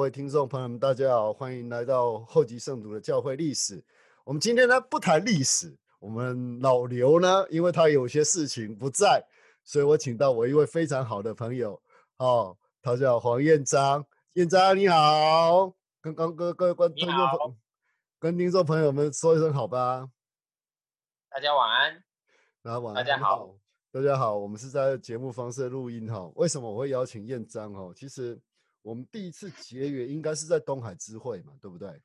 位听众朋友们，大家好，欢迎来到后级圣徒的教会历史。我们今天呢不谈历史，我们老刘呢，因为他有些事情不在，所以我请到我一位非常好的朋友，哦，他叫黄彦章。彦章你好，跟刚各各位观众朋跟听众朋友们说一声好吧。大家晚安。大家晚安。大家好。大家好，我们是在节目方式录音哈。为什么我会邀请彦章哦？其实。我们第一次结缘应该是在东海之会嘛，对不对？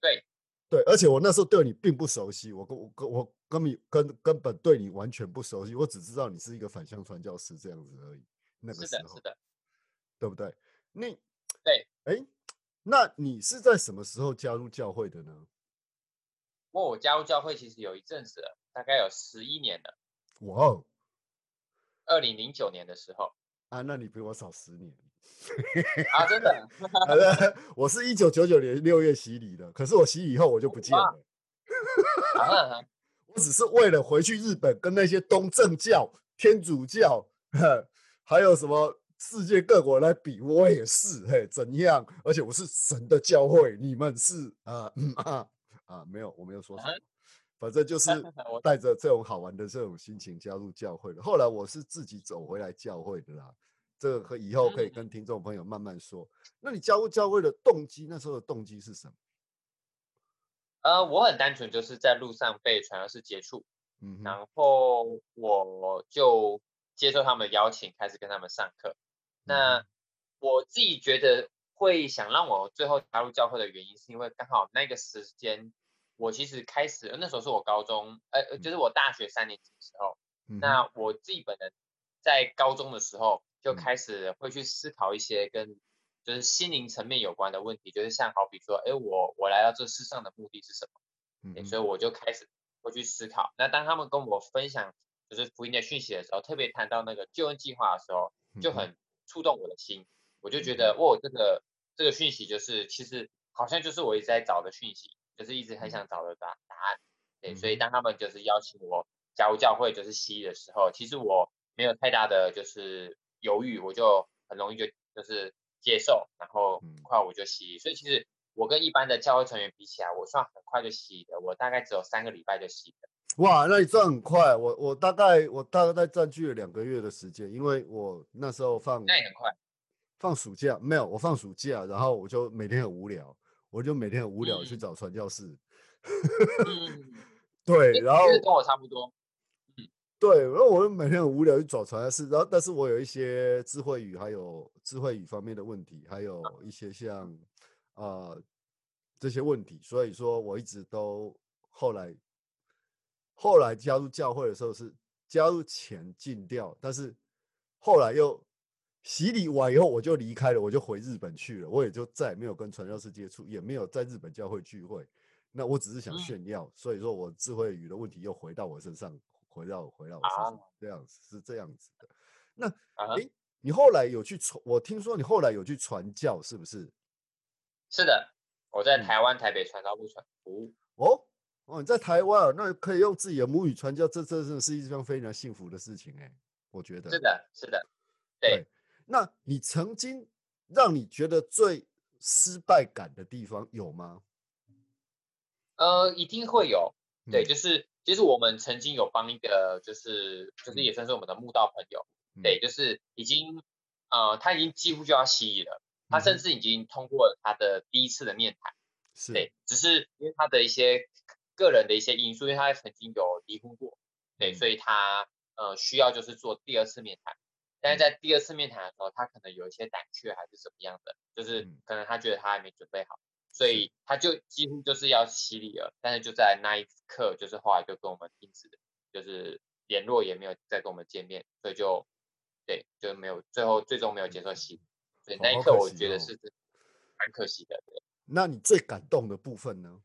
对，对，而且我那时候对你并不熟悉，我跟我跟我根本根根本对你完全不熟悉，我只知道你是一个反向传教士这样子而已。那个时候，是的，对不对？你对，哎，那你是在什么时候加入教会的呢？我加入教会其实有一阵子了，大概有十一年了。哇哦！二零零九年的时候啊，那你比我少十年。啊，真的，我是一九九九年六月洗礼的，可是我洗礼以后我就不见了。我只是为了回去日本跟那些东正教、天主教，还有什么世界各国来比，我也是嘿怎样？而且我是神的教会，你们是啊啊啊，没有，我没有说什么，反正就是带着这种好玩的这种心情加入教会的。后来我是自己走回来教会的啦。这个可以后可以跟听众朋友慢慢说。那你加入教会的动机，那时候的动机是什么？呃，我很单纯，就是在路上被传教士接触，嗯，然后我就接受他们的邀请，开始跟他们上课。那我自己觉得会想让我最后加入教会的原因，是因为刚好那个时间，我其实开始那时候是我高中，呃，就是我大学三年级的时候。那我自己本人在高中的时候。就开始会去思考一些跟就是心灵层面有关的问题，就是像好比说，哎，我我来到这世上的目的是什么？嗯，所以我就开始会去思考。那当他们跟我分享就是福音的讯息的时候，特别谈到那个救恩计划的时候，就很触动我的心。我就觉得，哇，这个这个讯息就是其实好像就是我一直在找的讯息，就是一直很想找的答答案。对，所以当他们就是邀请我加入教会，就是西医的时候，其实我没有太大的就是。犹豫，我就很容易就就是接受，然后很快我就洗。所以其实我跟一般的教会成员比起来，我算很快就洗的。我大概只有三个礼拜就洗的。哇，那你算很快。我我大概我大概占据了两个月的时间，因为我那时候放那也很快。放暑假没有？我放暑假，然后我就每天很无聊，我就每天很无聊去找传教士。对，然后跟我差不多。对，然后我每天很无聊去找传教士，然后但是我有一些智慧语，还有智慧语方面的问题，还有一些像啊这些问题，所以说我一直都后来后来加入教会的时候是加入前进掉，但是后来又洗礼完以后我就离开了，我就回日本去了，我也就再也没有跟传教士接触，也没有在日本教会聚会。那我只是想炫耀，所以说我智慧语的问题又回到我身上。回到回到我这样子是这样子的，那哎，你后来有去传？我听说你后来有去传教，是不是？是的，我在台湾台北传道部传服务。哦哦，你在台湾，那可以用自己的母语传教，这这真的是一桩非常幸福的事情哎，我觉得。是的，是的，对。那你曾经让你觉得最失败感的地方有吗？呃，一定会有，对，就是。其实我们曾经有帮一个，就是就是也算是我们的墓道朋友，对，就是已经，呃，他已经几乎就要洗礼了，他甚至已经通过了他的第一次的面谈，是，对，只是因为他的一些个人的一些因素，因为他曾经有离婚过，对，所以他呃需要就是做第二次面谈，但是在第二次面谈的时候，他可能有一些胆怯还是怎么样的，就是可能他觉得他还没准备好。所以他就几乎就是要洗礼了，但是就在那一刻，就是后来就跟我们停止，就是联络也没有再跟我们见面，所以就对就没有最后最终没有接受洗礼。所以那一刻我觉得是蛮可惜的。那你最感动的部分呢？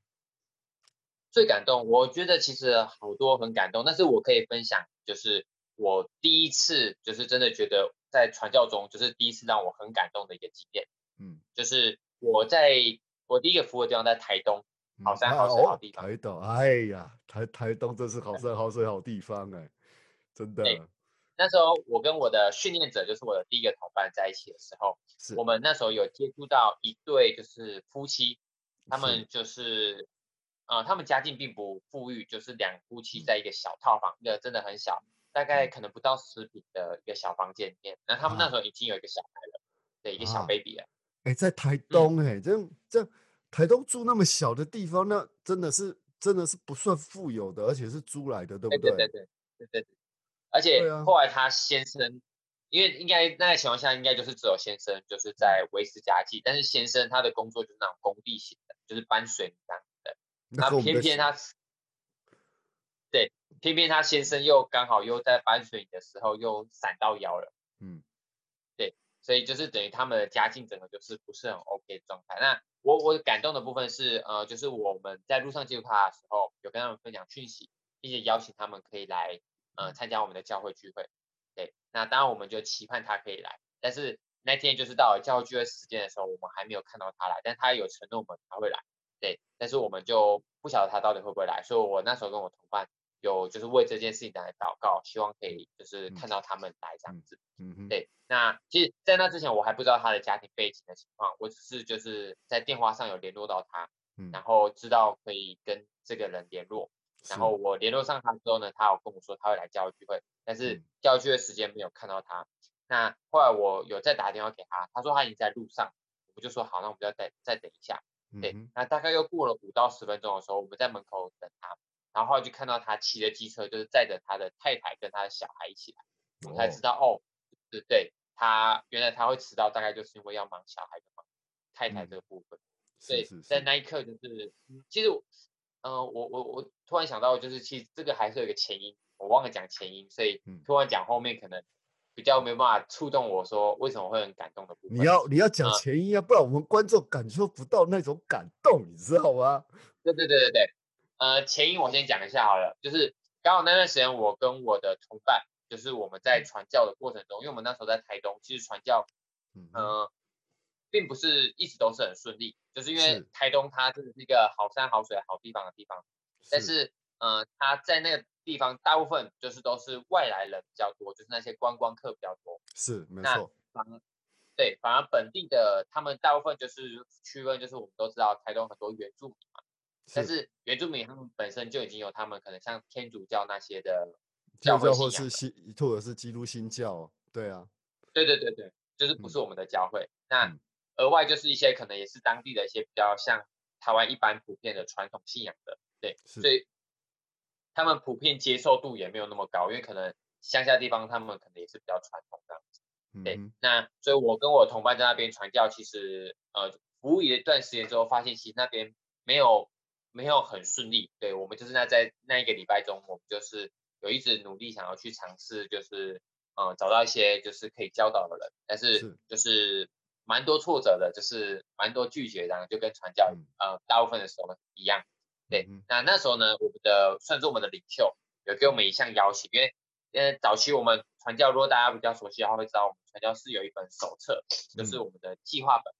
最感动，我觉得其实好多很感动，但是我可以分享，就是我第一次就是真的觉得在传教中，就是第一次让我很感动的一个经验。嗯，就是我在。我第一个服务的地方在台东，好山好水好地方。台东，哎呀，台台东真是好山好水好地方哎，真的。那时候我跟我的训练者，就是我的第一个同伴在一起的时候，我们那时候有接触到一对就是夫妻，他们就是，呃，他们家境并不富裕，就是两夫妻在一个小套房，一个真的很小，大概可能不到十平的一个小房间里面。那他们那时候已经有一个小孩了，对，一个小 baby 了。哎，在台东，哎，这样这样，台东住那么小的地方，那真的是真的是不算富有的，而且是租来的，对不对？对对对对。而且后来他先生，因为应该那个情况下，应该就是只有先生就是在维持家计，但是先生他的工作就是那种工地型的，就是搬水泥这样的。那偏偏他，对，偏偏他先生又刚好又在搬水泥的时候又闪到腰了。嗯。所以就是等于他们的家境整个就是不是很 OK 的状态。那我我感动的部分是，呃，就是我们在路上接触他的时候，有跟他们分享讯息，并且邀请他们可以来，呃，参加我们的教会聚会。对，那当然我们就期盼他可以来。但是那天就是到了教会聚会时间的时候，我们还没有看到他来，但他有承诺我们他会来。对，但是我们就不晓得他到底会不会来。所以我那时候跟我同伴。有就是为这件事情来祷告，希望可以就是看到他们来这样子。嗯哼。对，那其实，在那之前我还不知道他的家庭背景的情况，我只是就是在电话上有联络到他，然后知道可以跟这个人联络。然后我联络上他之后呢，他有跟我说他会来教育聚会，但是教育聚会时间没有看到他。那后来我有再打电话给他，他说他已经在路上，我就说好，那我们就要再再等一下。对，那大概又过了五到十分钟的时候，我们在门口等他。然后就看到他骑着机车，就是载着他的太太跟他的小孩一起来，我才知道哦，对对，他原来他会迟到，大概就是因为要忙小孩跟忙太太这个部分。对，在那一刻就是，其实，嗯，我我我突然想到，就是其实这个还是有一个前因，我忘了讲前因，所以突然讲后面可能比较没有办法触动我说为什么会很感动的部分。你要你要讲前因啊，不然我们观众感受不到那种感动，你知道吗？对对对对对。呃，前因我先讲一下好了，就是刚好那段时间我跟我的同伴，就是我们在传教的过程中，因为我们那时候在台东，其实传教，嗯，并不是一直都是很顺利，就是因为台东它真的是一个好山好水好地方的地方，但是，呃，它在那个地方大部分就是都是外来人比较多，就是那些观光客比较多，是没错，反而对，反而本地的他们大部分就是区分，就是我们都知道台东很多原住民嘛。但是原住民他们本身就已经有他们可能像天主教那些的教会或是新或者是基督新教，对啊，对对对对，就是不是我们的教会。那额外就是一些可能也是当地的一些比较像台湾一般普遍的传统信仰的，对，所以他们普遍接受度也没有那么高，因为可能乡下地方他们可能也是比较传统这样子。对，那所以我跟我同伴在那边传教，其实呃服务一段时间之后，发现其实那边没有。没有很顺利，对我们就是那在那一个礼拜中，我们就是有一直努力想要去尝试，就是嗯找到一些就是可以教导的人，但是就是蛮多挫折的，就是蛮多拒绝然后，就跟传教呃大部分的时候一样，对。那那时候呢，我们的算是我们的领袖有给我们一项邀请，因为因为早期我们传教，如果大家比较熟悉的话，会知道我们传教是有一本手册，就是我们的计划本，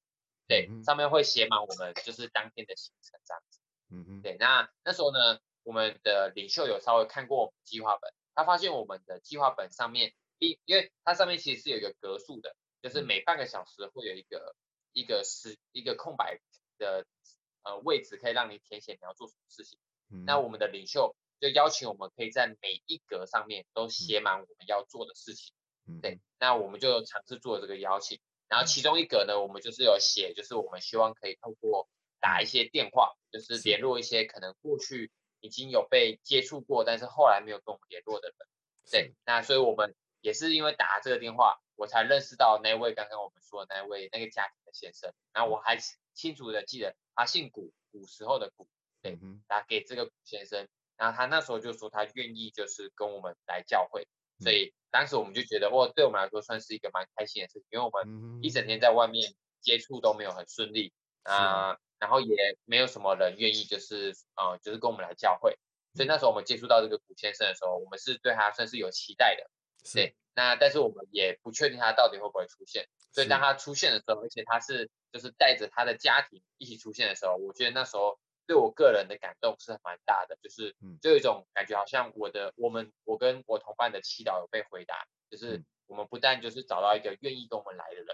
对，上面会写满我们就是当天的行程这样子。嗯哼，对，那那时候呢，我们的领袖有稍微看过计划本，他发现我们的计划本上面，因因为它上面其实是有一个格数的，就是每半个小时会有一个一个时一个空白的呃位置，可以让你填写你要做什么事情。那我们的领袖就邀请我们可以在每一格上面都写满我们要做的事情。对，那我们就尝试做这个邀请，然后其中一格呢，我们就是有写，就是我们希望可以透过。打一些电话，就是联络一些可能过去已经有被接触过，但是后来没有跟我们联络的人。对，那所以我们也是因为打这个电话，我才认识到那位刚刚我们说的那位那个家庭的先生。然后我还清楚的记得他姓古，古时候的古。对，打给这个古先生，然后他那时候就说他愿意就是跟我们来教会。所以当时我们就觉得，哇，对我们来说算是一个蛮开心的事情，因为我们一整天在外面接触都没有很顺利啊。然后也没有什么人愿意，就是呃，就是跟我们来教会。所以那时候我们接触到这个古先生的时候，我们是对他算是有期待的。对，那但是我们也不确定他到底会不会出现。所以当他出现的时候，而且他是就是带着他的家庭一起出现的时候，我觉得那时候对我个人的感动是蛮大的，就是就有一种感觉，好像我的我们我跟我同伴的祈祷有被回答，就是我们不但就是找到一个愿意跟我们来的人，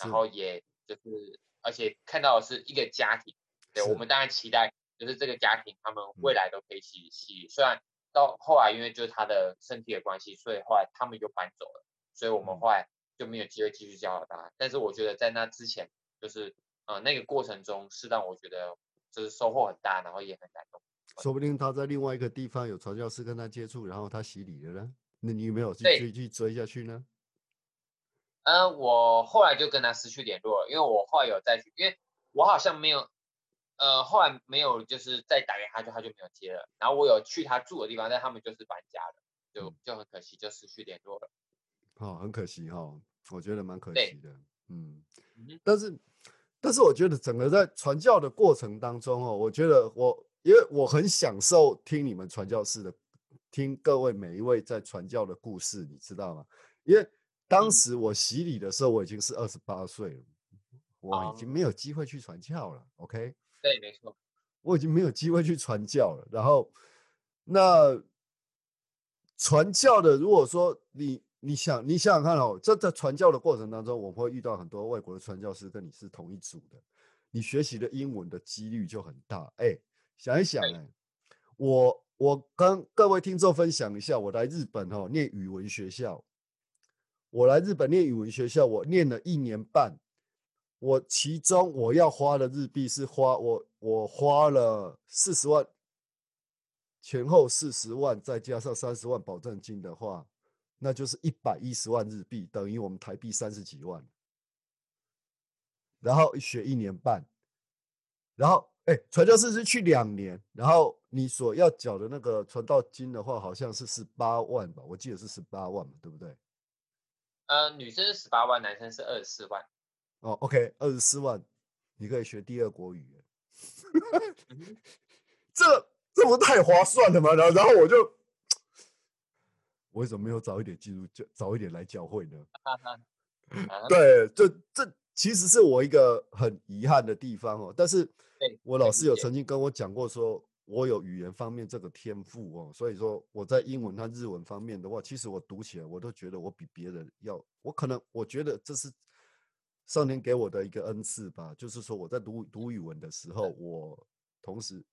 然后也就是而且看到的是一个家庭，对我们当然期待就是这个家庭他们未来都可以一起起，虽然到后来因为就是他的身体的关系，所以后来他们就搬走了，所以我们后来就没有机会继续教导他，但是我觉得在那之前，就是呃那个过程中是让我觉得。就是收获很大，然后也很感动。说不定他在另外一个地方有传教士跟他接触，然后他洗礼了呢？那你有没有去追去追下去呢？嗯，我后来就跟他失去联络了，因为我后来有再去，因为我好像没有，呃，后来没有就是再打给他，就他就没有接了。然后我有去他住的地方，但他们就是搬家了，就就很可惜，就失去联络了。哦，很可惜哈，我觉得蛮可惜的。嗯，但是。但是我觉得整个在传教的过程当中哦，我觉得我因为我很享受听你们传教士的，听各位每一位在传教的故事，你知道吗？因为当时我洗礼的时候，我已经是二十八岁了，我已经没有机会去传教了。OK？对，没错，我已经没有机会去传教了。然后，那传教的，如果说你。你想，你想想看哦，这在传教的过程当中，我们会遇到很多外国的传教士跟你是同一组的，你学习的英文的几率就很大。哎，想一想，哎，我我跟各位听众分享一下，我来日本哦，念语文学校，我来日本念语文学校，我念了一年半，我其中我要花的日币是花我我花了四十万，前后四十万，再加上三十万保证金的话。那就是一百一十万日币，等于我们台币三十几万。然后学一年半，然后哎，传教士是去两年，然后你所要缴的那个传道金的话，好像是十八万吧？我记得是十八万嘛，对不对？呃，女生是十八万，男生是二十四万。哦，OK，二十四万，你可以学第二国语言。这这不太划算了吗？然后，然后我就。我为什么没有早一点进入教，早一点来教会呢？对，这这其实是我一个很遗憾的地方哦。但是，我老师有曾经跟我讲过，说我有语言方面这个天赋哦。所以说我在英文和日文方面的话，其实我读起来我都觉得我比别人要，我可能我觉得这是上天给我的一个恩赐吧。就是说我在读读语文的时候，我同时。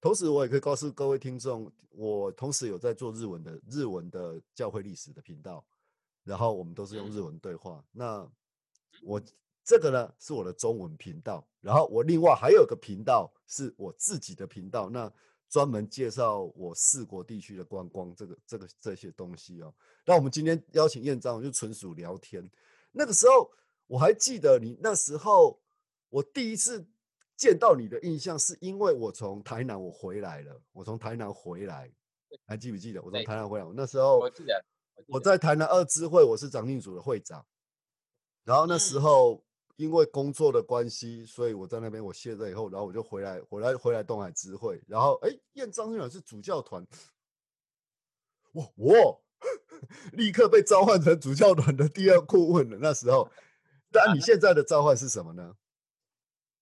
同时，我也可以告诉各位听众，我同时有在做日文的日文的教会历史的频道，然后我们都是用日文对话。那我这个呢是我的中文频道，然后我另外还有个频道是我自己的频道，那专门介绍我四国地区的观光这个这个这些东西哦。那我们今天邀请燕章就纯属聊天。那个时候我还记得你那时候我第一次。见到你的印象是因为我从台南我回来了，我从台南回来，还记不记得？我从台南回来，我那时候我记得我在台南二支会，我是长定组的会长。然后那时候因为工作的关系，所以我在那边我卸任以后，然后我就回来，回来回来东海知会。然后哎，验张院长是主教团，我我 立刻被召唤成主教团的第二顾问了。那时候，那你现在的召唤是什么呢？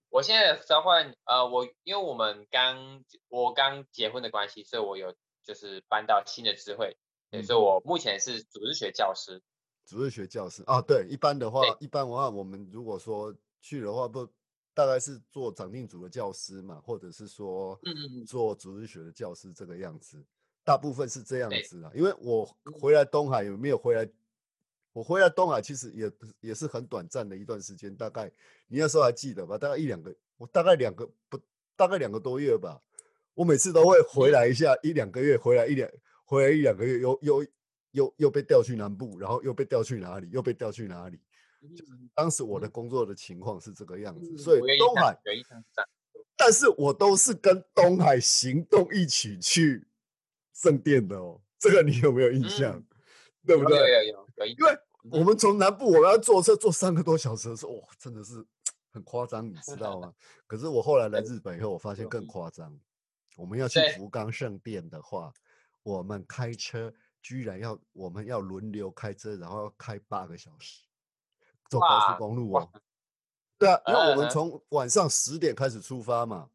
我现在召唤，呃，我因为我们刚我刚结婚的关系，所以我有就是搬到新的智慧，所以我目前是组织学教师。组织学教师啊，对，一般的话，一般的话，我们如果说去的话，不大概是做长定组的教师嘛，或者是说，做组织学的教师这个样子，大部分是这样子啊。因为我回来东海有没有回来？我回来东海其实也也是很短暂的一段时间，大概你那时候还记得吧？大概一两个，我大概两个不，大概两个多月吧。我每次都会回来一下，一两个月回来一两，回来一两个月，又又又又被调去南部，然后又被调去哪里？又被调去哪里？就是当时我的工作的情况是这个样子，所以东海，但是我都是跟东海行动一起去圣殿的哦。这个你有没有印象？对不对？有有有。因为我们从南部我们要坐车坐三个多小时的时候，哇，真的是很夸张，你知道吗？可是我后来来日本以后，我发现更夸张。我们要去福冈圣殿的话，我们开车居然要我们要轮流开车，然后要开八个小时，走高速公路哦。对啊，因为我们从晚上十点开始出发嘛，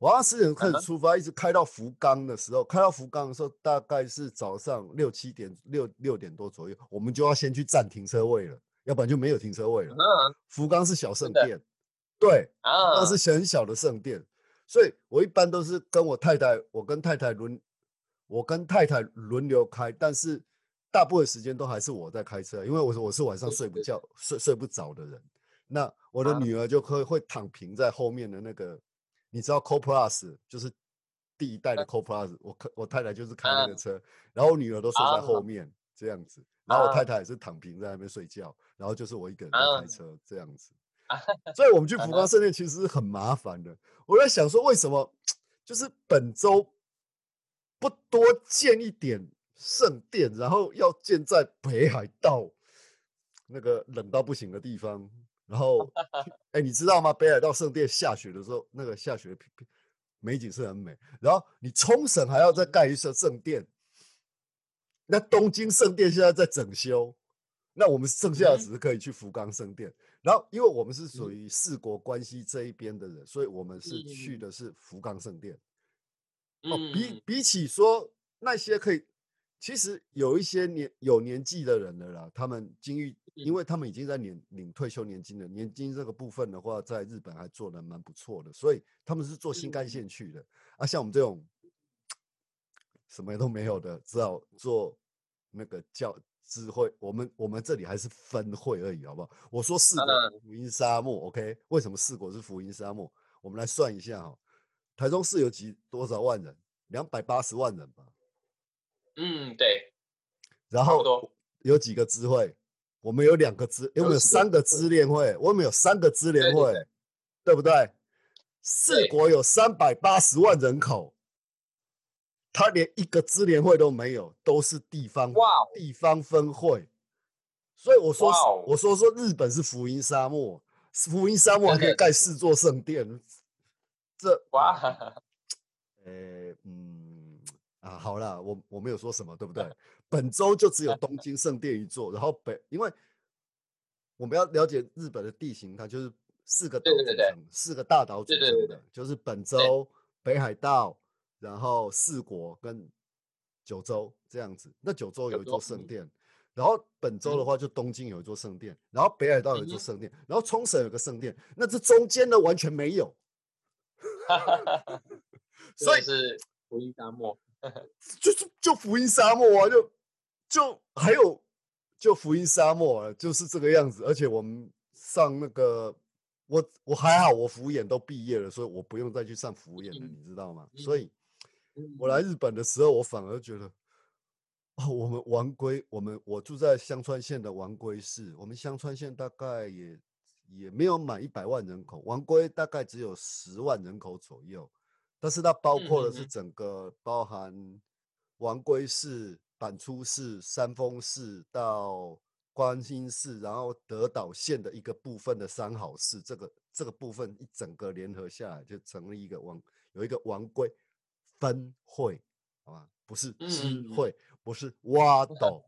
晚上十点开始出发，一直开到福冈的时候，开到福冈的时候大概是早上六七点六六点多左右，我们就要先去占停车位了，要不然就没有停车位了。福冈是小圣殿，对，那是很小的圣殿，所以我一般都是跟我太太，我跟太太轮，我跟太太轮流开，但是大部分时间都还是我在开车，因为我我是晚上睡不觉、睡睡不着的人。那我的女儿就会会躺平在后面的那个。你知道 Co Plus 就是第一代的 Co Plus，我我太太就是开那个车，然后我女儿都睡在后面这样子，然后我太太也是躺平在那边睡觉，然后就是我一个人在开车这样子，所以我们去 福冈圣殿其实是很麻烦的。我在想说，为什么就是本周不多建一点圣殿，然后要建在北海道那个冷到不行的地方？然后，哎，你知道吗？北海道圣殿下雪的时候，那个下雪美景是很美。然后你冲绳还要再盖一座圣殿，那东京圣殿现在在整修，那我们剩下的只是可以去福冈圣殿。然后，因为我们是属于四国关系这一边的人，所以我们是去的是福冈圣殿。哦，比比起说那些可以。其实有一些年有年纪的人了啦，他们经历，因为他们已经在领领退休年金了。年金这个部分的话，在日本还做的蛮不错的，所以他们是坐新干线去的。啊，像我们这种什么都没有的，只好做那个叫智慧。我们我们这里还是分会而已，好不好？我说四国福音沙漠，OK？为什么四国是福音沙漠？我们来算一下哈，台中市有几多少万人？两百八十万人吧。嗯，对。然后有几个支会？我们有两个支，我们有三个支联会，我们有三个支联会，对不对？四国有三百八十万人口，他连一个支联会都没有，都是地方地方分会。所以我说，我说说日本是福音沙漠，福音沙漠还可以盖四座圣殿。这哇，呃，嗯。啊，好了，我我没有说什么，对不对？本周就只有东京圣殿一座，然后北，因为我们要了解日本的地形，它就是四个岛组成，四个大岛组成的，就是本州、北海道，然后四国跟九州这样子。那九州有一座圣殿，然后本州的话就东京有一座圣殿，然后北海道有一座圣殿，然后冲绳有个圣殿，那这中间呢完全没有，所以是福音沙漠。就是就福音沙漠啊，就就还有就福音沙漠啊，就是这个样子。而且我们上那个，我我还好，我福演都毕业了，所以我不用再去上福演了，你知道吗？所以我来日本的时候，我反而觉得，哦，我们王龟，我们我住在香川县的王龟市，我们香川县大概也也没有满一百万人口，王龟大概只有十万人口左右。但是它包括的是整个包含王龟市、板出市、三峰市到关心市，然后德岛县的一个部分的三好市，这个这个部分一整个联合下来，就成立一个王有一个王龟分会，好吧？不是支会，不是挖 斗，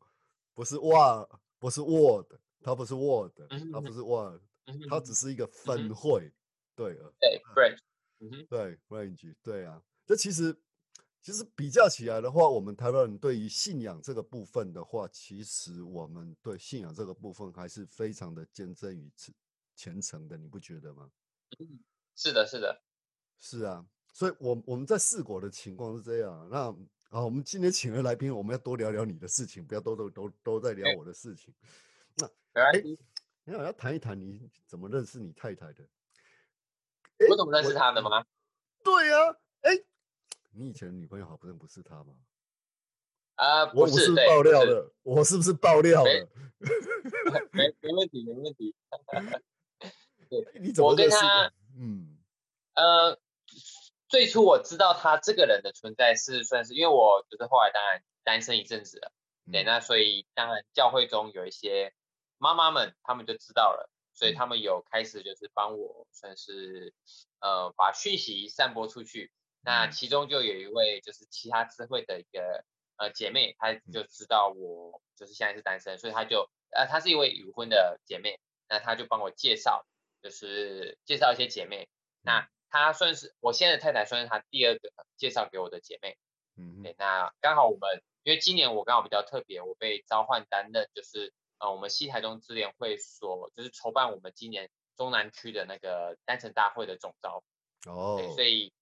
不是挖，不是 word，它不是 word，它不是 word，它只是一个分会，对了，对，great。对，range，对啊，这其实其实比较起来的话，我们台湾人对于信仰这个部分的话，其实我们对信仰这个部分还是非常的坚贞与虔诚的，你不觉得吗？嗯，是的，是的，是啊，所以，我我们在四国的情况是这样。那啊，我们今天请了来宾，我们要多聊聊你的事情，不要都都都都在聊我的事情。那哎，你好，要谈一谈你怎么认识你太太的？我怎么认识她的吗？对呀，哎，你以前女朋友好不认不是她吗？啊，我不是爆料的，我是不是爆料了？没 没问题，没问题。对，你怎么跟他？嗯，呃，最初我知道他这个人的存在是算是，因为我就是后来当然单身一阵子了，对，那所以当然教会中有一些妈妈们，他们就知道了。所以他们有开始就是帮我算是呃把讯息散播出去，那其中就有一位就是其他智慧的一个呃姐妹，她就知道我就是现在是单身，所以她就呃她是一位已婚的姐妹，那她就帮我介绍，就是介绍一些姐妹，那她算是我现在的太太，算是她第二个介绍给我的姐妹。嗯，对，那刚好我们因为今年我刚好比较特别，我被召唤担任就是呃我们西台中支联会所就是筹办我们今年中南区的那个单程大会的总招。哦，所以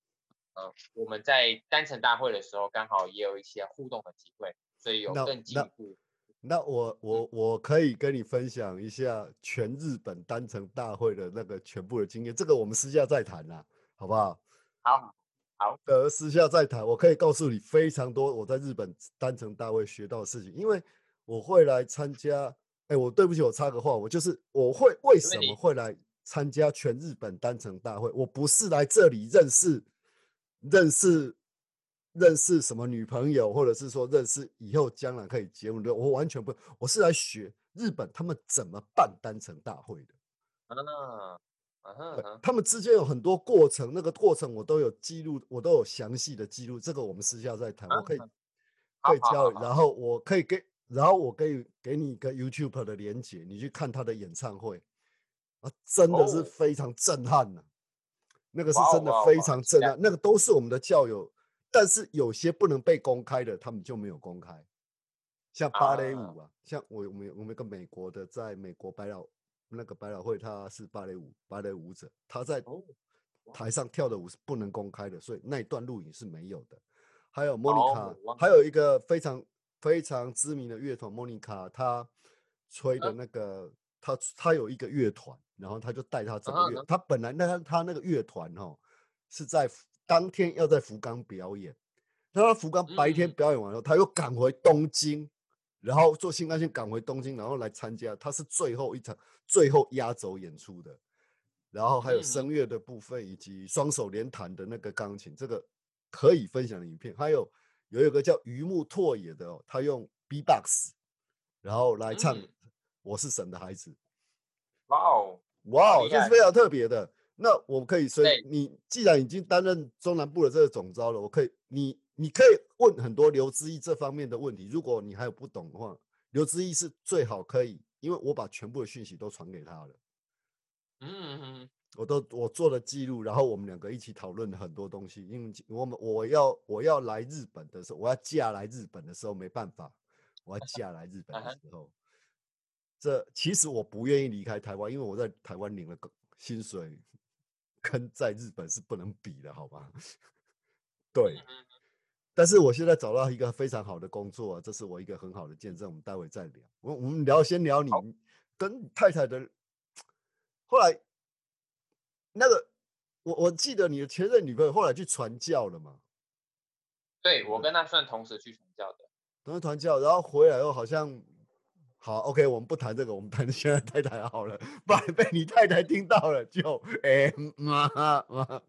呃我们在单程大会的时候，刚好也有一些互动的机会，所以有更进一步。那我我我可以跟你分享一下全日本单程大会的那个全部的经验，这个我们私下再谈啦，好不好？好，好，呃，私下再谈。我可以告诉你非常多我在日本单程大会学到的事情，因为我会来参加。哎，我对不起，我插个话，我就是我会为什么会来参加全日本单程大会？我不是来这里认识认识。认识什么女朋友，或者是说认识以后将来可以结婚的，我完全不，我是来学日本他们怎么办单程大会的。啊，他们之间有很多过程，那个过程我都有记录，我都有详细的记录。这个我们私下再谈，我可以可以教，然后我可以给，然后我可以给你一个 YouTube 的连接，你去看他的演唱会。啊，真的是非常震撼的，那个是真的非常震撼，那个。都是我们的教友。但是有些不能被公开的，他们就没有公开，像芭蕾舞啊，像我我们我们一个美国的，在美国百老那个百老汇，他是芭蕾舞芭蕾舞者，他在台上跳的舞是不能公开的，所以那一段录影是没有的。还有莫妮卡，还有一个非常非常知名的乐团莫妮卡，他吹的那个他他有一个乐团，然后他就带他整个乐，他本来那他那个乐团哦是在。当天要在福冈表演，那他福冈白天表演完后，他又赶回东京，然后坐新干线赶回东京，然后来参加，他是最后一场最后压轴演出的。然后还有声乐的部分，以及双手连弹的那个钢琴，这个可以分享的影片。还有有一个叫榆木拓也的哦，他用 B-box，然后来唱《我是神的孩子》。哇哦，哇哦，这是非常特别的。那我可以说，你既然已经担任中南部的这个总招了，我可以，你你可以问很多刘志毅这方面的问题。如果你还有不懂的话，刘志毅是最好可以，因为我把全部的讯息都传给他了。嗯，我都我做了记录，然后我们两个一起讨论了很多东西。因为我们我要我要来日本的时候，我要嫁来日本的时候没办法，我要嫁来日本的时候，这其实我不愿意离开台湾，因为我在台湾领了个薪水。跟在日本是不能比的，好吧？对，但是我现在找到一个非常好的工作，这是我一个很好的见证。我们待会再聊。我我们聊先聊你跟太太的。后来那个，我我记得你的前任女朋友后来去传教了嘛？对，我跟她算同时去传教的，同时传教，然后回来后好像。好，OK，我们不谈这个，我们谈现在太太好了，不然被你太太听到了，就哎妈妈，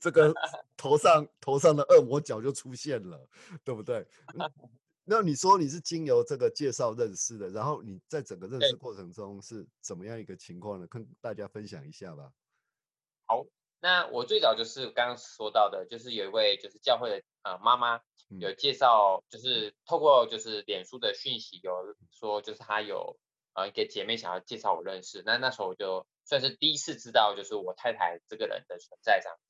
这个 头上头上的恶魔角就出现了，对不对？那你说你是经由这个介绍认识的，然后你在整个认识过程中是怎么样一个情况呢？跟大家分享一下吧。好，那我最早就是刚刚说到的，就是有一位就是教会的呃妈妈。有介绍，就是透过就是脸书的讯息，有说就是她有呃一个姐妹想要介绍我认识，那那时候我就算是第一次知道就是我太太这个人的存在这样子，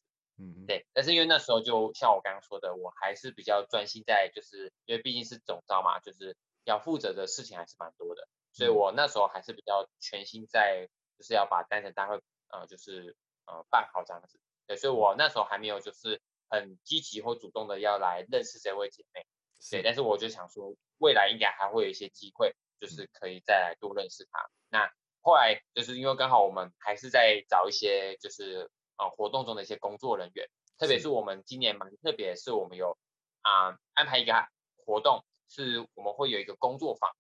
嗯，对。但是因为那时候就像我刚刚说的，我还是比较专心在就是因为毕竟是总招嘛，就是要负责的事情还是蛮多的，所以我那时候还是比较全心在就是要把单程大会呃就是呃办好这样子，对，所以我那时候还没有就是。很积极或主动的要来认识这位姐妹，对，但是我就想说，未来应该还会有一些机会，就是可以再来多认识她。那后来就是因为刚好我们还是在找一些就是呃活动中的一些工作人员，特别是我们今年蛮特别，是我们有啊安排一个活动，是我们会有一个工作坊，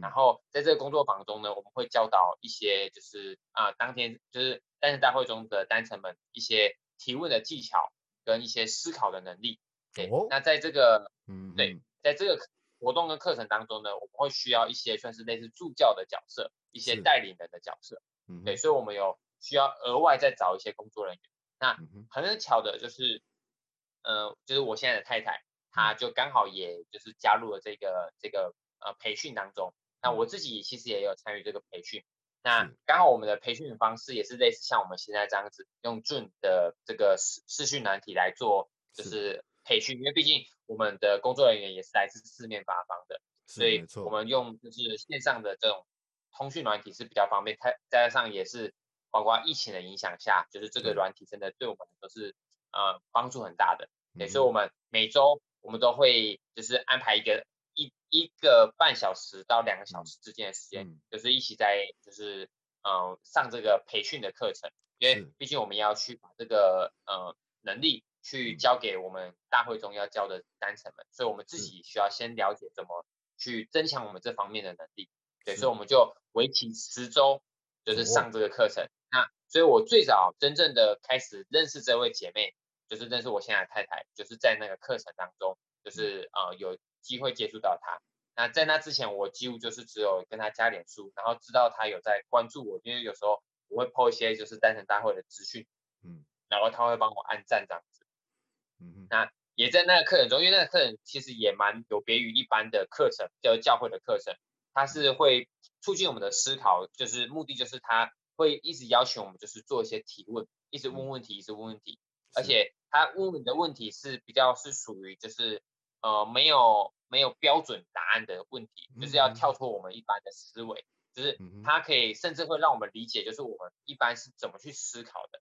然后在这个工作坊中呢，我们会教导一些就是啊当天就是单程大会中的单程们一些提问的技巧。跟一些思考的能力，对，那在这个，嗯，对，在这个活动跟课程当中呢，我们会需要一些算是类似助教的角色，一些带领人的角色，嗯，对，所以我们有需要额外再找一些工作人员。那很巧的就是，呃，就是我现在的太太，她就刚好也就是加入了这个这个呃培训当中。那我自己其实也有参与这个培训。那刚好我们的培训方式也是类似像我们现在这样子，用 Zoom 的这个视视讯软体来做，就是培训，因为毕竟我们的工作人员也是来自四面八方的，所以我们用就是线上的这种通讯软体是比较方便，再加上也是包括疫情的影响下，就是这个软体真的对我们都是呃帮助很大的。对，所以我们每周我们都会就是安排一个。一一个半小时到两个小时之间的时间，就是一起在就是嗯上这个培训的课程，因为毕竟我们要去把这个呃能力去交给我们大会中要教的单层们，所以我们自己需要先了解怎么去增强我们这方面的能力。对，所以我们就为期十周，就是上这个课程。那所以我最早真正的开始认识这位姐妹，就是认识我现在的太太，就是在那个课程当中，就是呃有。机会接触到他，那在那之前，我几乎就是只有跟他加点书，然后知道他有在关注我，因为有时候我会 po 一些就是单程大会的资讯，嗯，然后他会帮我按赞这样子，嗯那也在那个课程中，因为那个课程其实也蛮有别于一般的课程，叫教会的课程，它是会促进我们的思考，就是目的就是他会一直要求我们就是做一些提问，一直问问题，一直问问题，而且他问你的问题是比较是属于就是。呃，没有没有标准答案的问题，就是要跳脱我们一般的思维，就是它可以甚至会让我们理解，就是我们一般是怎么去思考的，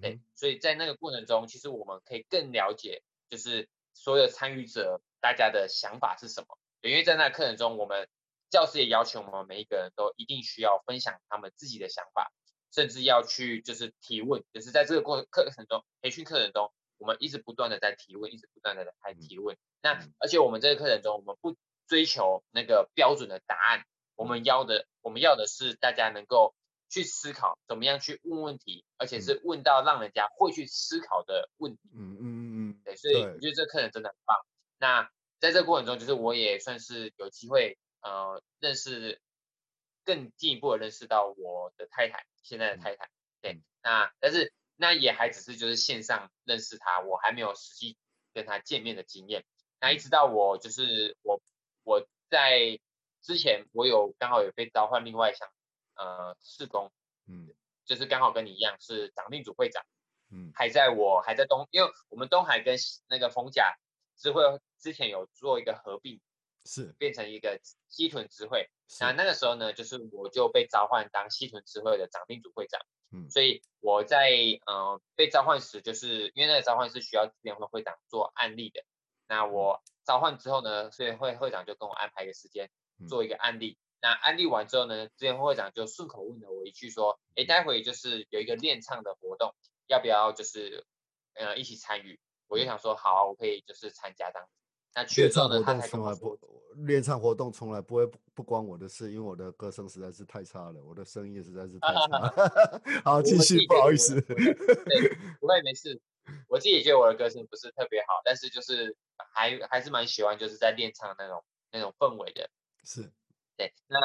对，所以在那个过程中，其实我们可以更了解，就是所有参与者大家的想法是什么，因为在那个课程中，我们教师也要求我们每一个人都一定需要分享他们自己的想法，甚至要去就是提问，就是在这个过课程中培训课程中。我们一直不断的在提问，一直不断的在提问。那而且我们这个课程中，我们不追求那个标准的答案，我们要的我们要的是大家能够去思考，怎么样去问问题，而且是问到让人家会去思考的问题。嗯嗯嗯嗯。对，所以我觉得这个课程真的很棒。那在这个过程中，就是我也算是有机会呃认识更进一步的认识到我的太太，现在的太太。对，那但是。那也还只是就是线上认识他，我还没有实际跟他见面的经验。那一直到我就是我我在之前我有刚好有被召唤另外一项呃试工，嗯，就是刚好跟你一样是长定组会长，嗯，还在我还在东，因为我们东海跟那个冯甲智慧之前有做一个合并，是变成一个西屯智慧。那那个时候呢，就是我就被召唤当西屯智慧的长定组会长。所以我在呃被召唤时，就是因为那个召唤是需要资源会会长做案例的。那我召唤之后呢，所以会会长就跟我安排一个时间做一个案例。那案例完之后呢，资源会会长就顺口问了我一句说：“哎，待会就是有一个练唱的活动，要不要就是呃一起参与？”我就想说好，啊我可以就是参加这样。那去之后呢，他从来不练唱活动，从来不会不关我的事，因为我的歌声实在是太差了，我的声音实在是太差。好，继续，不好意思。对，不会没事。我自己也觉得我的歌声不是特别好，但是就是还还是蛮喜欢，就是在练唱那种那种氛围的。是，对。那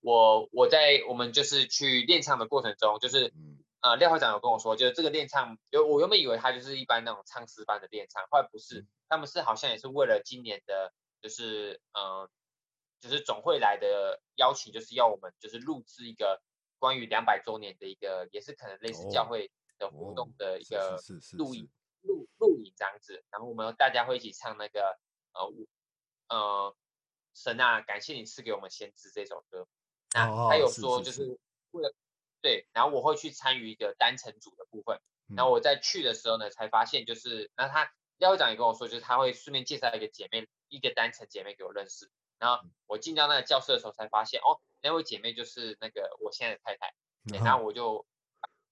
我我在我们就是去练唱的过程中，就是呃廖会长有跟我说，就是这个练唱，有我原本以为他就是一般那种唱诗班的练唱，后来不是。他们是好像也是为了今年的，就是嗯，就是总会来的邀请，就是要我们就是录制一个关于两百周年的一个，也是可能类似教会的活动的一个录影录录影这样子，然后我们大家会一起唱那个呃呃神啊，感谢你赐给我们先知这首歌。那他有说就是为了对，然后我会去参与一个单程组的部分，然后我在去的时候呢，才发现就是那他。廖会长也跟我说，就是他会顺便介绍一个姐妹，一个单程姐妹给我认识。然后我进到那个教室的时候，才发现哦，那位姐妹就是那个我现在的太太。然后我就，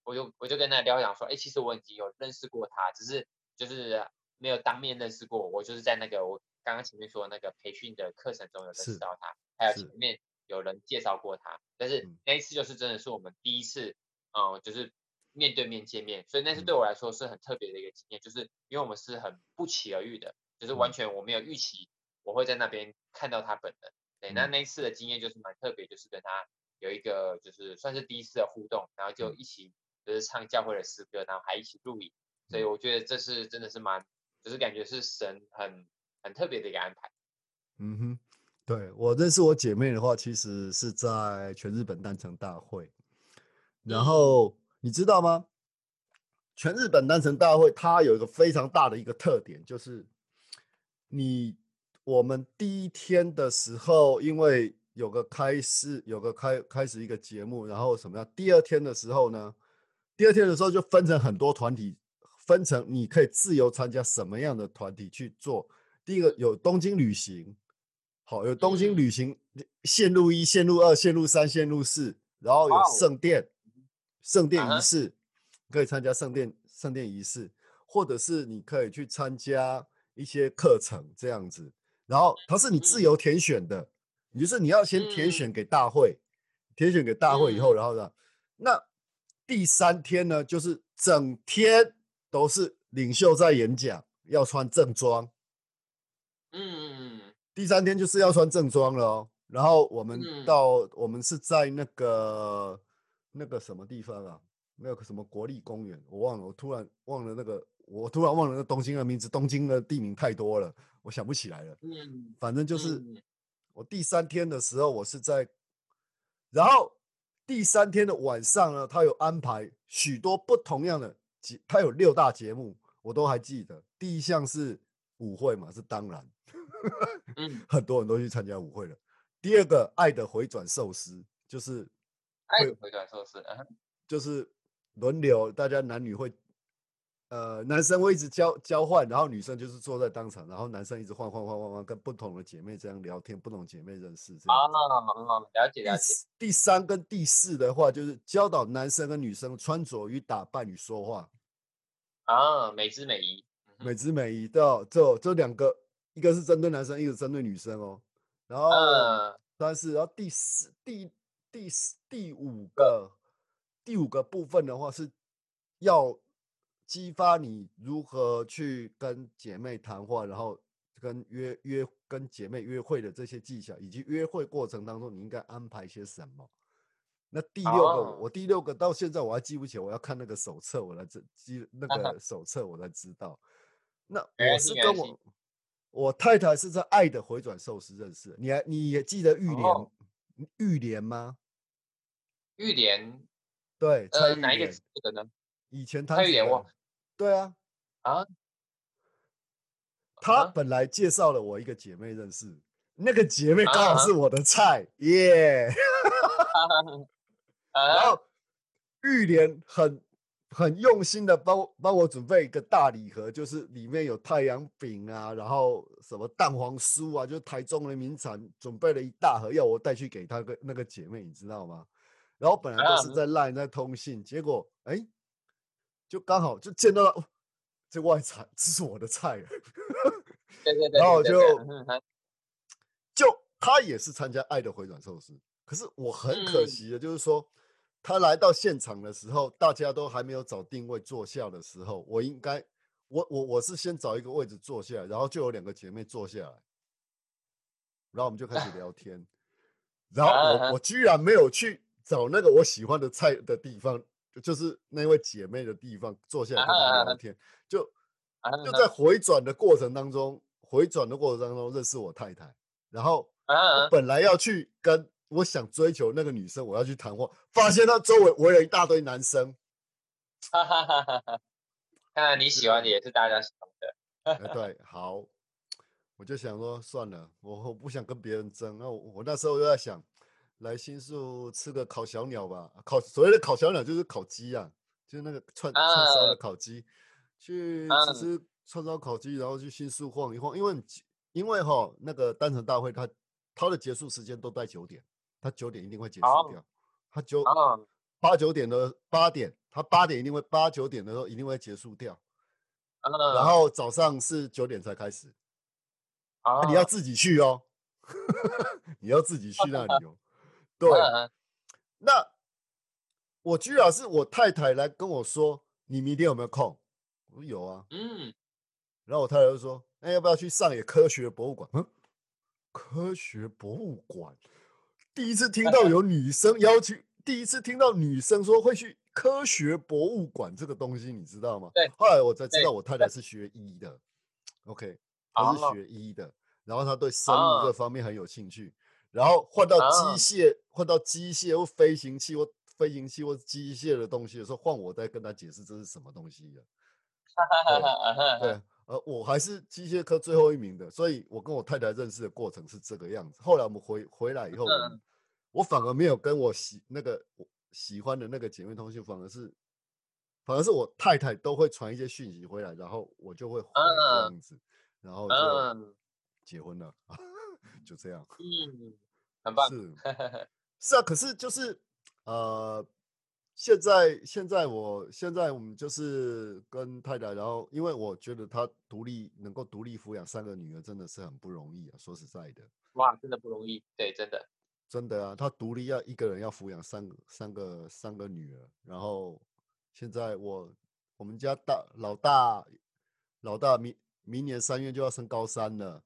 我就我就跟那个廖会长说，哎，其实我已经有认识过她，只是就是没有当面认识过。我就是在那个我刚刚前面说的那个培训的课程中有认识到她，还有前面有人介绍过他。但是那一次就是真的是我们第一次，嗯，就是。面对面见面，所以那次对我来说是很特别的一个经验，就是因为我们是很不期而遇的，就是完全我没有预期我会在那边看到他本人。对，那那一次的经验就是蛮特别，就是跟他有一个就是算是第一次的互动，然后就一起就是唱教会的诗歌，然后还一起录影，所以我觉得这是真的是蛮，就是感觉是神很很特别的一个安排。嗯哼，对我认识我姐妹的话，其实是在全日本单程大会。然后你知道吗？全日本单程大会它有一个非常大的一个特点，就是你我们第一天的时候，因为有个开始有个开开始一个节目，然后什么样？第二天的时候呢？第二天的时候就分成很多团体，分成你可以自由参加什么样的团体去做。第一个有东京旅行，好，有东京旅行线路一、线路二、线路三、线路四，然后有圣殿，圣殿仪式可以参加圣殿圣殿仪式，或者是你可以去参加一些课程这样子。然后它是你自由填选的，也就是你要先填选给大会，填选给大会以后，然后呢，那。第三天呢，就是整天都是领袖在演讲，要穿正装。嗯。第三天就是要穿正装了哦。然后我们到，我们是在那个那个什么地方啊？那个什么国立公园，我忘了，我突然忘了那个，我突然忘了那东京的名字。东京的地名太多了，我想不起来了。嗯。反正就是我第三天的时候，我是在，然后。第三天的晚上呢，他有安排许多不同样的节，他有六大节目，我都还记得。第一项是舞会嘛，是当然，嗯，很多人都去参加舞会了。第二个，爱的回转寿司，就是爱的回转寿司，就是轮流，大家男女会。呃，男生会一直交交换，然后女生就是坐在当场，然后男生一直换换换换换，跟不同的姐妹这样聊天，不同姐妹认识这样。啊，了解了解。第三跟第四的话，就是教导男生跟女生穿着与打扮与说话。啊，美姿美仪，美姿美仪到这这两个，一个是针对男生，一个针对女生哦。然后，但是然后第四、第第四、第五个第五个部分的话是要。激发你如何去跟姐妹谈话，然后跟约约跟姐妹约会的这些技巧，以及约会过程当中你应该安排些什么。那第六个，我第六个到现在我还记不起来，我要看那个手册，我来记记那个 手册，我才知道。那我是跟我我太太是在爱的回转寿司认识，你还你也记得玉莲玉莲吗？玉莲对，呃，哪一个字的呢？以前他玉莲我。对啊，啊，他本来介绍了我一个姐妹认识，那个姐妹刚好是我的菜耶。然后玉莲很很用心的帮帮我准备一个大礼盒，就是里面有太阳饼啊，然后什么蛋黄酥啊，就是台中的名产，准备了一大盒要我带去给他个那个姐妹，你知道吗？然后本来都是在 line 在通信，结果哎。就刚好就见到了这外菜，这是我的菜。对对对。然后就就他也是参加爱的回转寿司，可是我很可惜的，就是说他来到现场的时候，大家都还没有找定位坐下的时候，我应该我我我是先找一个位置坐下来，然后就有两个姐妹坐下来，然后我们就开始聊 天，然后我我居然没有去找那个我喜欢的菜的地方。就是那位姐妹的地方，坐下来跟她聊天，就就在。回转的过程当中，回转的过程当中认识我太太，然后我本来要去跟我想追求那个女生，我要去谈话，发现她周围围了一大堆男生。哈哈哈哈哈！看来你喜欢的也是大家喜欢的。对，好，我就想说算了，我我不想跟别人争。那我我那时候就在想。来新宿吃个烤小鸟吧，烤所谓的烤小鸟就是烤鸡啊，就是那个串串烧的烤鸡，去吃吃串烧烤鸡，然后去新宿晃一晃，因为因为哈那个单程大会它它的结束时间都在九点，它九点一定会结束掉，他九八九点的八点，他八点一定会八九点的时候一定会结束掉，然后早上是九点才开始，啊，你要自己去哦，你要自己去那里哦。对，那我居然是我太太来跟我说，你明天有没有空？我说有啊。嗯，然后我太太就说，那要不要去上野科学博物馆？嗯，科学博物馆，第一次听到有女生邀请，第一次听到女生说会去科学博物馆这个东西，你知道吗？对。后来我才知道，我太太是学医的，OK，她是学医的，然后她对生物这方面很有兴趣。然后换到机械，换到机械或飞行器或飞行器或机械的东西的时候，换我在跟她解释这是什么东西了。对，呃，我还是机械科最后一名的，所以我跟我太太认识的过程是这个样子。后来我们回回来以后，我反而没有跟我喜那个喜欢的那个姐妹通讯，反而是反而是我太太都会传一些讯息回来，然后我就会回这样子，然后就结婚了，就这样。嗯，很棒。是 是啊，可是就是呃。现在，现在我现在我们就是跟太太，然后因为我觉得她独立能够独立抚养三个女儿，真的是很不容易啊。说实在的，哇，真的不容易，对，真的，真的啊，她独立要一个人要抚养三个三个三个女儿，然后现在我我们家大老大老大明明年三月就要升高三了，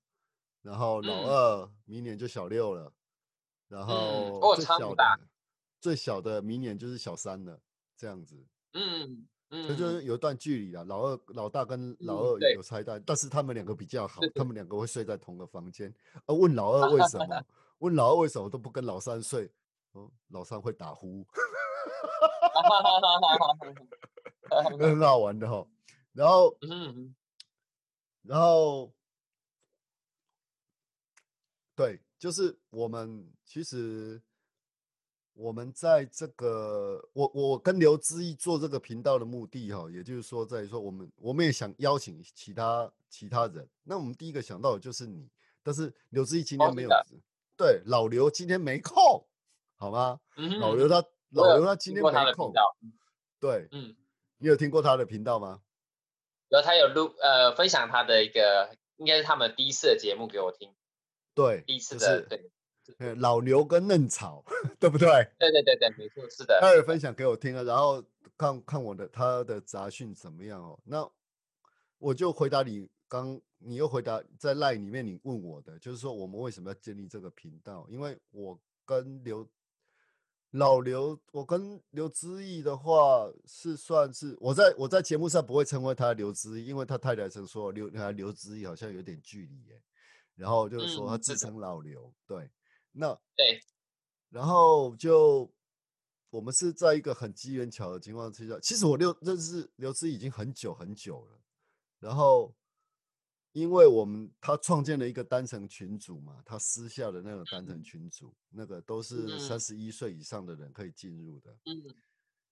然后老二明年就小六了，然后最小的。最小的明年就是小三了，这样子，嗯嗯，这就是有一段距离了。老二、老大跟老二有拆弹，但是他们两个比较好，他们两个会睡在同个房间。而问老二为什么？问老二为什么都不跟老三睡？哦，老三会打呼，很好玩的哈。然后，嗯，然后，对，就是我们其实。我们在这个，我我跟刘知毅做这个频道的目的哈，也就是说，在于说我们我们也想邀请其他其他人。那我们第一个想到的就是你，但是刘知毅今天没有，对，老刘今天没空，好吗？老刘他老刘他今天没空，对，嗯，你有听过他的频道吗？然后，他有录呃分享他的一个，应该是他们第一次的节目给我听，对，第一次的对。老牛跟嫩草，对不对？对对对对，没错，是的。他也分享给我听了，然后看看我的他的杂讯怎么样哦。那我就回答你，刚你又回答在赖里面你问我的，就是说我们为什么要建立这个频道？因为我跟刘老刘，我跟刘知意的话是算是我在我在节目上不会称为他刘知意，因为他太太曾说刘刘知意好像有点距离耶，然后就是说他自称老刘，对。那对，然后就我们是在一个很机缘巧的情况之下，其实我六认识刘志已经很久很久了。然后，因为我们他创建了一个单程群组嘛，他私下的那种单程群组，那个都是三十一岁以上的人可以进入的。嗯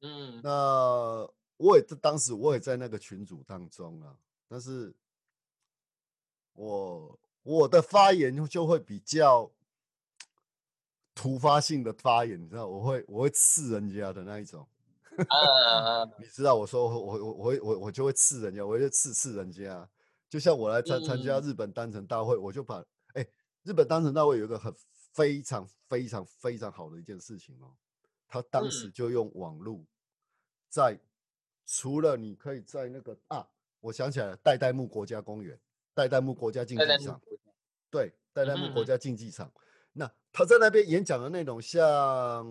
嗯。那我也当时我也在那个群组当中啊，但是我我的发言就会比较。突发性的发言，你知道我会我会刺人家的那一种，你知道我说我我我我我我就会刺人家，我就刺刺人家。就像我来参参加日本单程大会，我就把哎，日本单程大会有一个很非常非常非常好的一件事情哦，他当时就用网络，在除了你可以在那个啊，我想起来了，代代木国家公园，代代木国家竞技场，对，代代木国家竞技场。那他在那边演讲的内容，像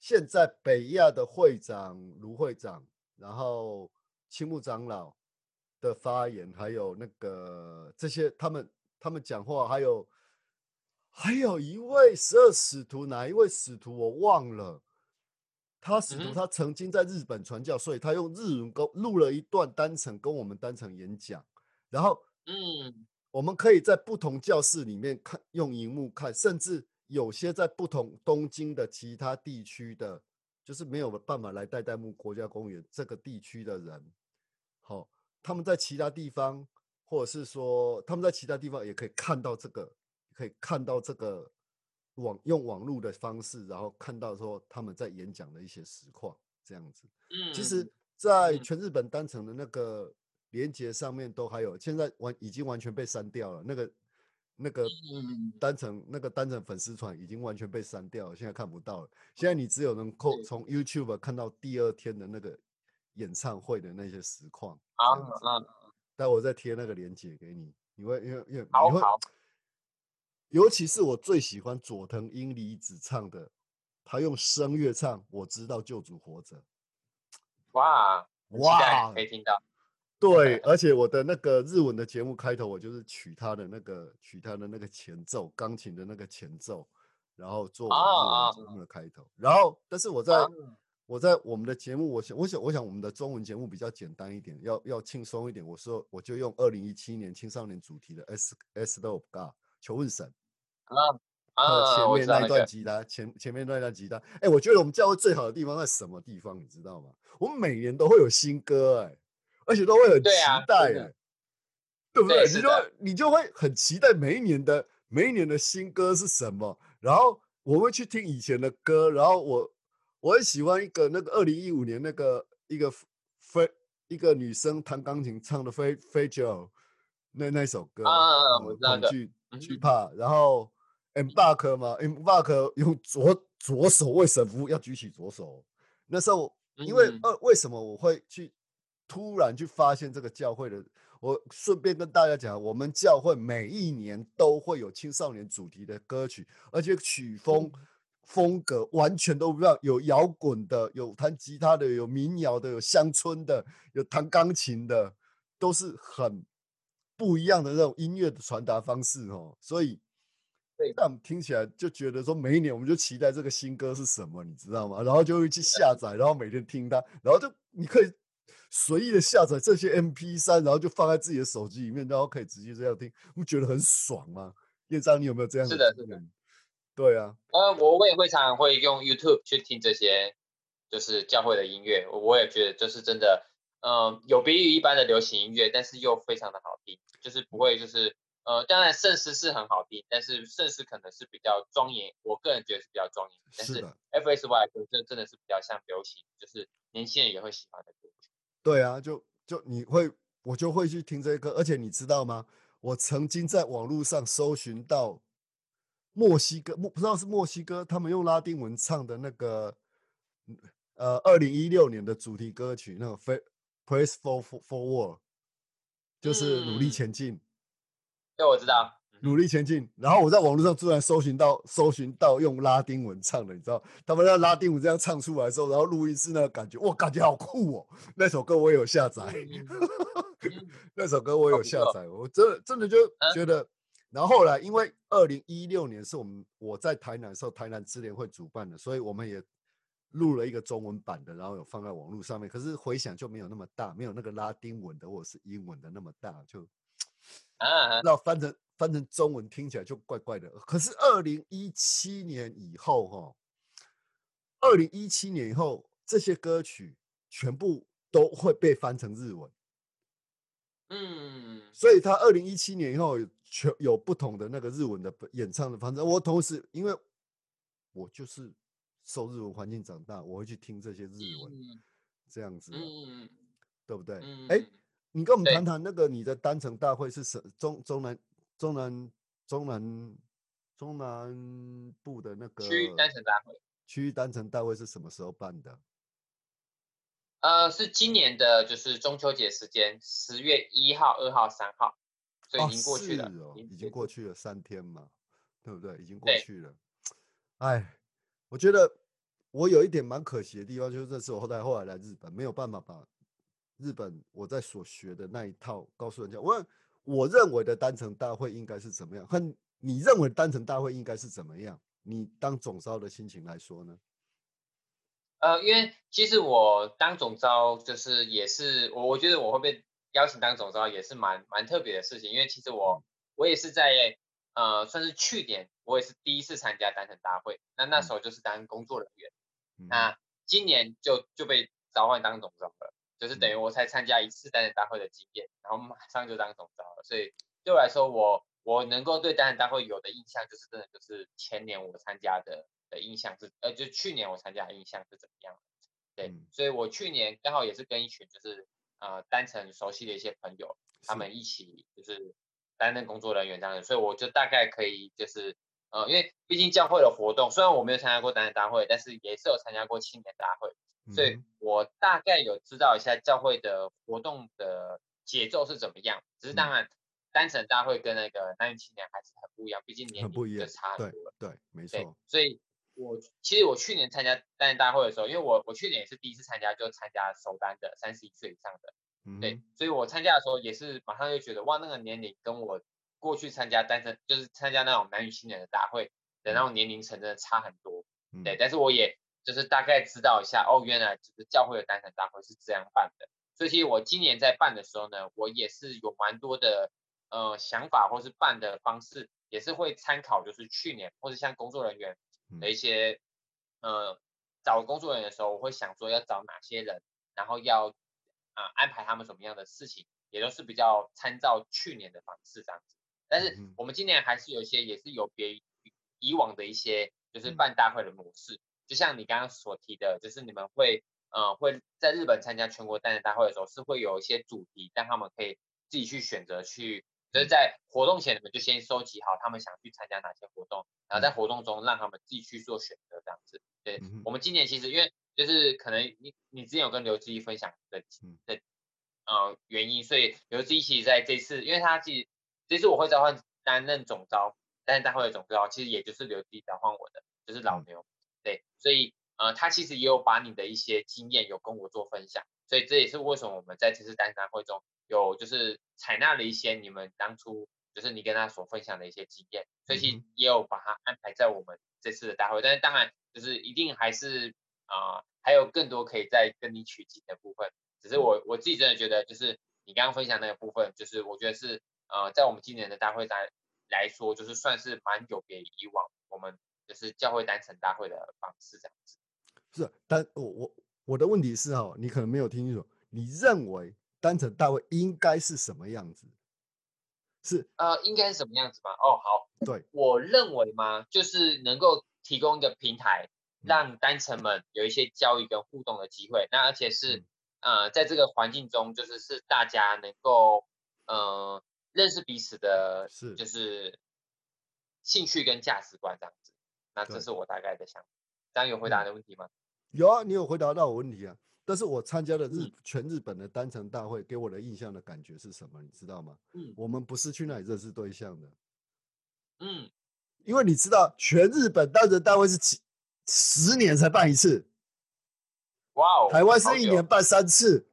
现在北亚的会长卢会长，然后青木长老的发言，还有那个这些他们他们讲话，还有还有一位十二使徒，哪一位使徒我忘了。他使徒他曾经在日本传教，所以他用日文跟录了一段单程跟我们单程演讲，然后嗯。我们可以在不同教室里面看，用荧幕看，甚至有些在不同东京的其他地区的，就是没有办法来代代木国家公园这个地区的人，好，他们在其他地方，或者是说他们在其他地方也可以看到这个，可以看到这个网用网络的方式，然后看到说他们在演讲的一些实况，这样子。嗯，其实，在全日本单程的那个。连接上面都还有，现在完已经完全被删掉了。那个那个单程那个单程粉丝团已经完全被删掉了，现在看不到了。现在你只有能够从 YouTube 看到第二天的那个演唱会的那些实况。啊啊！待我再贴那个链接给你，你会因为因为你会，尤其是我最喜欢佐藤英里子唱的，他用声乐唱《我知道救主活着》。哇哇，可以听到。对，而且我的那个日文的节目开头，我就是取他的那个取他的那个前奏，钢琴的那个前奏，然后做我们节目的开头。然后，但是我在我在我们的节目，我想我想我想我们的中文节目比较简单一点，要要轻松一点。我说我就用二零一七年青少年主题的 S S Love God 求问神啊啊，前面那一段吉他，前前面那一段吉他。哎，我觉得我们教会最好的地方在什么地方？你知道吗？我们每年都会有新歌，哎，而且都会很期待，哎，对不对？你就你就会很期待每一年的每一年的新歌是什么，然后我会去听以前的歌，然后我。我很喜欢一个那个二零一五年那个一个非一个女生弹钢琴唱的《非非洲》那那首歌啊，我恐惧惧怕，然后 embark 嘛，embark 用左左手为神父要举起左手。那时候因为呃为什么我会去突然去发现这个教会的？我顺便跟大家讲，我们教会每一年都会有青少年主题的歌曲，而且曲风。风格完全都不一样，有摇滚的，有弹吉他的，有民谣的，有乡村的，有弹钢琴的，都是很不一样的那种音乐的传达方式哦。所以，那我们听起来就觉得说，每一年我们就期待这个新歌是什么，你知道吗？然后就会去下载，然后每天听它，然后就你可以随意的下载这些 M P 三，然后就放在自己的手机里面，然后可以直接这样听，不觉得很爽吗？叶章，你有没有这样？是的，是的。对啊，呃，我我也会常常会用 YouTube 去听这些，就是教会的音乐，我也觉得就是真的，嗯，有别于一般的流行音乐，但是又非常的好听，就是不会就是，呃，当然圣诗是很好听，但是圣诗可能是比较庄严，我个人觉得是比较庄严，但是 FSY 就真真的是比较像流行，就是年轻人也会喜欢的。对啊，就就你会，我就会去听这些歌，而且你知道吗？我曾经在网络上搜寻到。墨西哥，墨不知道是墨西哥，他们用拉丁文唱的那个，呃，二零一六年的主题歌曲，那个《Praise for Forward》，就是努力前进。对，我知道，努力前进。然后我在网络上突然搜寻到，搜寻到用拉丁文唱的，你知道，他们那拉丁文这样唱出来的时候，然后录音室那个感觉，哇，感觉好酷哦！那首歌我也有下载，那首歌我有下载，我真的真的就觉得。然后后来，因为二零一六年是我们我在台南的时候，台南智联会主办的，所以我们也录了一个中文版的，然后有放在网络上面。可是回响就没有那么大，没有那个拉丁文的或者是英文的那么大，就啊，那翻成翻成中文听起来就怪怪的。可是二零一七年以后，哈，二零一七年以后，这些歌曲全部都会被翻成日文。嗯，所以他二零一七年以后。全有不同的那个日文的演唱的方式。我同时，因为我就是受日文环境长大，我会去听这些日文，这样子，对不对？哎，你跟我们谈谈那个你的单程大会是什中中南中南中南中南部的那个区域单程大会？区域单程大会是什么时候办的？呃，是今年的，就是中秋节时间，十月一号、二号、三号。所以已经过去了哦，已经过去了三天嘛，对不对？已经过去了。哎，我觉得我有一点蛮可惜的地方，就是这次我后来后来来日本，没有办法把日本我在所学的那一套告诉人家。我我认为的单程大会应该是怎么样？和你认为单程大会应该是怎么样？你当总招的心情来说呢？呃，因为其实我当总招就是也是我，我觉得我会被。邀请当总招也是蛮蛮特别的事情，因为其实我我也是在呃算是去年我也是第一次参加单程大会，那那时候就是当工作人员，那今年就就被召唤当总招了，就是等于我才参加一次单人大会的经验，然后马上就当总招了，所以对我来说，我我能够对单人大会有的印象就是真的就是前年我参加的的印象是，呃就去年我参加的印象是怎么样？对，所以我去年刚好也是跟一群就是。呃，单程熟悉的一些朋友，他们一起就是担任工作人员这样子，所以我就大概可以就是，呃，因为毕竟教会的活动，虽然我没有参加过单人大会，但是也是有参加过青年大会，所以我大概有知道一下教会的活动的节奏是怎么样。只是当然，单程大会跟那个单青年还是很不一样，毕竟年龄就差很多。对，没错。所以。我其实我去年参加单人大会的时候，因为我我去年也是第一次参加，就参加首单的三十一岁以上的，对，所以我参加的时候也是马上就觉得哇，那个年龄跟我过去参加单身就是参加那种男女青年的大会的那种年龄层真的差很多。对，但是我也就是大概知道一下，哦，原来就是教会的单身大会是这样办的。所以其实我今年在办的时候呢，我也是有蛮多的呃想法，或是办的方式，也是会参考就是去年或者像工作人员的一些呃找工作人员的时候，我会想说要找哪些人，然后要啊安排他们什么样的事情，也都是比较参照去年的方式这样子。但是我们今年还是有一些也是有别于以往的一些就是办大会的模式，就像你刚刚所提的，就是你们会。呃，会在日本参加全国单人大会的时候，是会有一些主题，让他们可以自己去选择去，就是在活动前你们就先收集好他们想去参加哪些活动，然后在活动中让他们自己去做选择，这样子。对我们今年其实因为就是可能你你之前有跟刘志毅分享的的呃原因，所以刘志毅其实在这次，因为他其实我会召唤担任总招担任大会的总招，其实也就是刘志毅召唤我的，就是老牛。对，所以。呃，他其实也有把你的一些经验有跟我做分享，所以这也是为什么我们在这次单单会中有就是采纳了一些你们当初就是你跟他所分享的一些经验，所以其实也有把它安排在我们这次的大会。但是当然就是一定还是啊，还有更多可以再跟你取经的部分。只是我我自己真的觉得，就是你刚刚分享那个部分，就是我觉得是呃，在我们今年的大会来来说，就是算是蛮有别以往我们就是教会单程大会的方式这样子。是，但我我我的问题是哈，你可能没有听清楚。你认为单程大会应该是什么样子？是呃，应该是什么样子吗？哦，好，对我认为嘛，就是能够提供一个平台，让单程们有一些交易跟互动的机会。那而且是呃，在这个环境中，就是是大家能够呃认识彼此的，是就是兴趣跟价值观这样子。那这是我大概的想法。这样有回答的问题吗？有啊，你有回答到我问题啊。但是我参加的日全日本的单程大会，给我的印象的感觉是什么？你知道吗？嗯，我们不是去那里认识对象的。嗯，因为你知道，全日本单程大会是几十年才办一次。哇哦，台湾是一年办三次。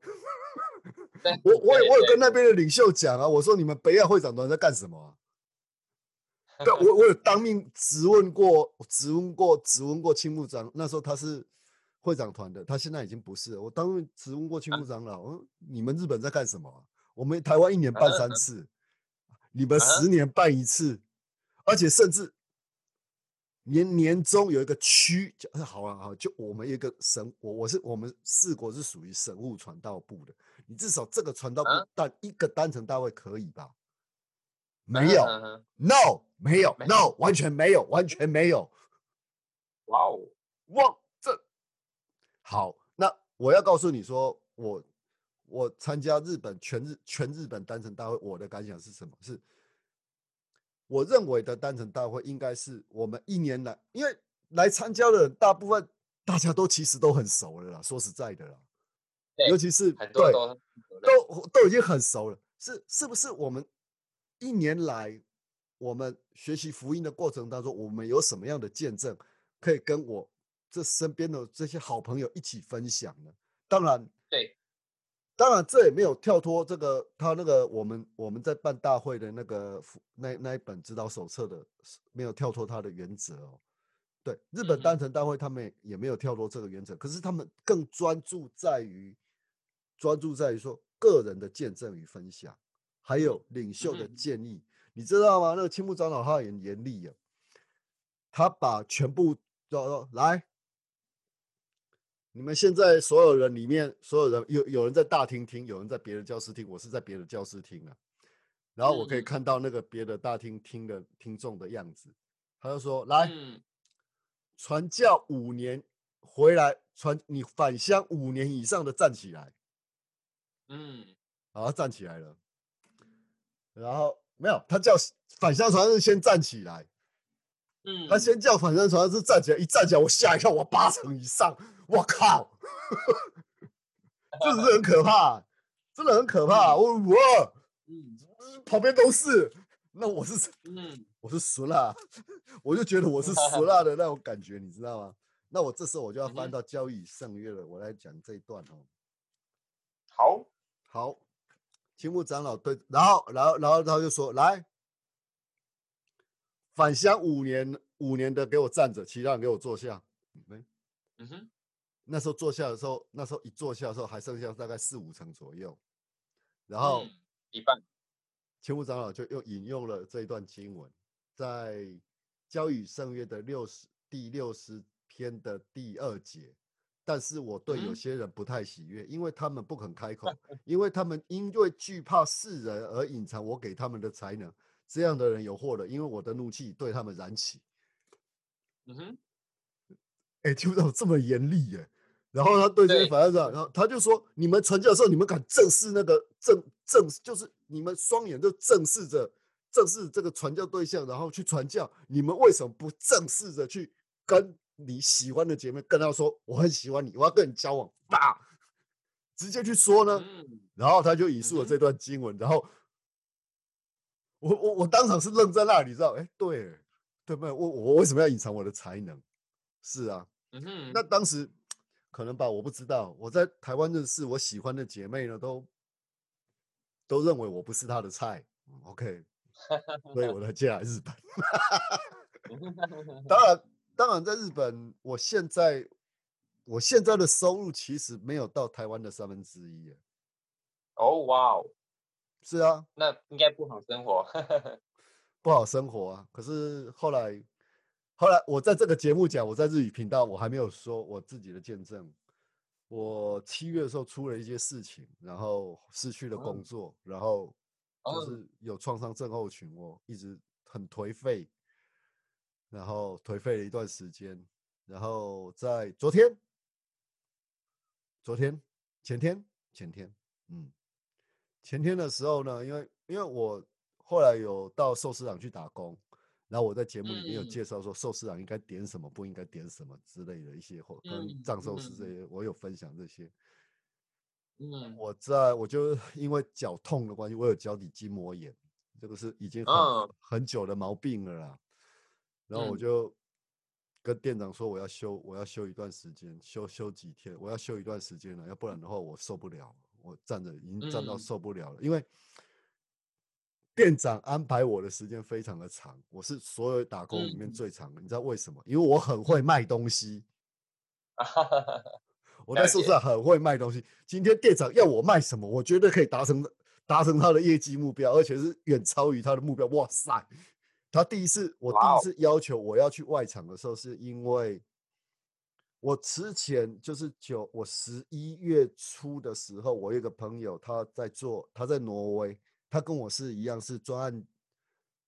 我我我有跟那边的领袖讲啊，我说你们北亚会长团在干什么？对，我我有当面质问过，质问过，质问过青木长，那时候他是。会长团的，他现在已经不是。我当面质问过青木长老，嗯，你们日本在干什么？我们台湾一年办三次，你们十年办一次，而且甚至年年终有一个区，就好啊好，就我们一个神，我我是我们四国是属于神物传道部的，你至少这个传道部但一个单程大会可以吧？没有，no，没有，no，完全没有，完全没有。哇哦，哇！这好，那我要告诉你说，我我参加日本全日全日本单程大会，我的感想是什么？是我认为的单程大会应该是我们一年来，因为来参加的人大部分大家都其实都很熟了啦。说实在的啦，尤其是对都都都已经很熟了。是是不是我们一年来我们学习福音的过程当中，我们有什么样的见证可以跟我？这身边的这些好朋友一起分享呢，当然对，当然这也没有跳脱这个他那个我们我们在办大会的那个那那一本指导手册的，没有跳脱他的原则哦。对，日本单程大会他们也没有跳脱这个原则，可是他们更专注在于专注在于说个人的见证与分享，还有领袖的建议，你知道吗？那个青木长老他很严厉啊，他把全部说说来。你们现在所有人里面，所有人有有人在大厅听，有人在别的教室听，我是在别的教室听啊。然后我可以看到那个别的大厅听的听众的样子，他就说：“来，传教五年回来传，你返乡五年以上的站起来。”嗯，然后站起来了。然后没有，他叫返乡传是先站起来。嗯，他先叫返乡传是站起来，一站起来我吓一跳，我八成以上。我靠，就是很可怕，真的很可怕。我我，嗯，旁边都是，那我是，嗯，我是熟辣，我就觉得我是熟辣的那种感觉，你知道吗？那我这时候我就要翻到交易圣约了，我来讲这一段哦。好，好，青木长老对，然后，然后，然后他就说，来，返乡五年。五年的给我站着，其他人给我坐下。没，嗯哼。那时候坐下的时候，那时候一坐下的时候还剩下大概四五成左右，然后一半。千户长老就又引用了这一段经文，在《教与圣约》的六十第六十篇的第二节。但是我对有些人不太喜悦，因为他们不肯开口，因为他们因为惧怕世人而隐藏我给他们的才能。这样的人有祸了，因为我的怒气对他们燃起。嗯哼，哎，听不到这么严厉耶。然后他对这些反对者，然后他就说：你们传教的时候，你们敢正视那个正正，就是你们双眼就正视着正视这个传教对象，然后去传教。你们为什么不正视着去跟？你喜欢的姐妹跟他说：“我很喜欢你，我要跟你交往。”吧，直接去说呢。然后他就引述了这段经文。然后我我我当场是愣在那里，知道？哎，对对不对？我我为什么要隐藏我的才能？是啊，那当时可能吧，我不知道。我在台湾认识我喜欢的姐妹呢，都都认为我不是她的菜。OK，所以我才嫁来日本。当然。当然，在日本，我现在我现在的收入其实没有到台湾的三分之一。哦，哇哦，是啊，那应该不好生活，不好生活啊。可是后来，后来我在这个节目讲，我在日语频道，我还没有说我自己的见证。我七月的时候出了一些事情，然后失去了工作，然后就是有创伤症候群，我一直很颓废。然后颓废了一段时间，然后在昨天、昨天、前天、前天，嗯，前天的时候呢，因为因为我后来有到寿司郎去打工，然后我在节目里面有介绍说寿司郎应该点什么，不应该点什么之类的一些或跟藏寿司这些，我有分享这些。嗯，我在我就 因为脚痛的关系，我有脚底筋膜炎，这个是已经很很久的毛病了啦。然后我就跟店长说，我要休，我要休一段时间，休休几天，我要休一段时间了，要不然的话我受不了，我站着已经站到受不了了。因为店长安排我的时间非常的长，我是所有打工里面最长的。你知道为什么？因为我很会卖东西，我在宿舍很会卖东西。今天店长要我卖什么，我绝对可以达成达成他的业绩目标，而且是远超于他的目标。哇塞！他第一次，我第一次要求我要去外场的时候，是因为我之前就是九，我十一月初的时候，我有个朋友他在做，他在挪威，他跟我是一样是专案，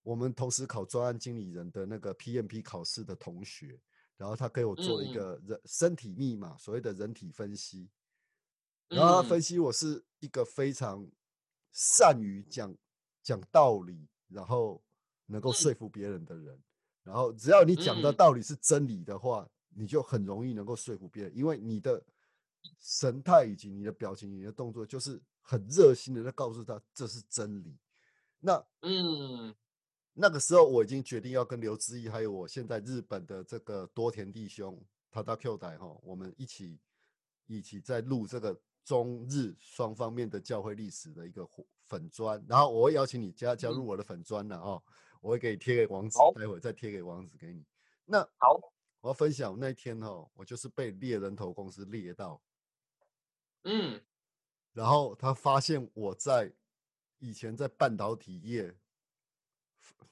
我们同时考专案经理人的那个 PMP 考试的同学，然后他给我做了一个人身体密码，所谓的人体分析，然后他分析我是一个非常善于讲讲道理，然后。能够说服别人的人，然后只要你讲的道理是真理的话，你就很容易能够说服别人，因为你的神态以及你的表情、你的动作，就是很热心的在告诉他这是真理。那嗯，那个时候我已经决定要跟刘志毅，还有我现在日本的这个多田弟兄，他到 Q 台哈，我们一起一起在录这个中日双方面的教会历史的一个粉砖，然后我会邀请你加加入我的粉砖了哈。我会给你贴给网址，待会再贴给网址给你。那好，我要分享那天哦，我就是被猎人头公司猎到，嗯，然后他发现我在以前在半导体业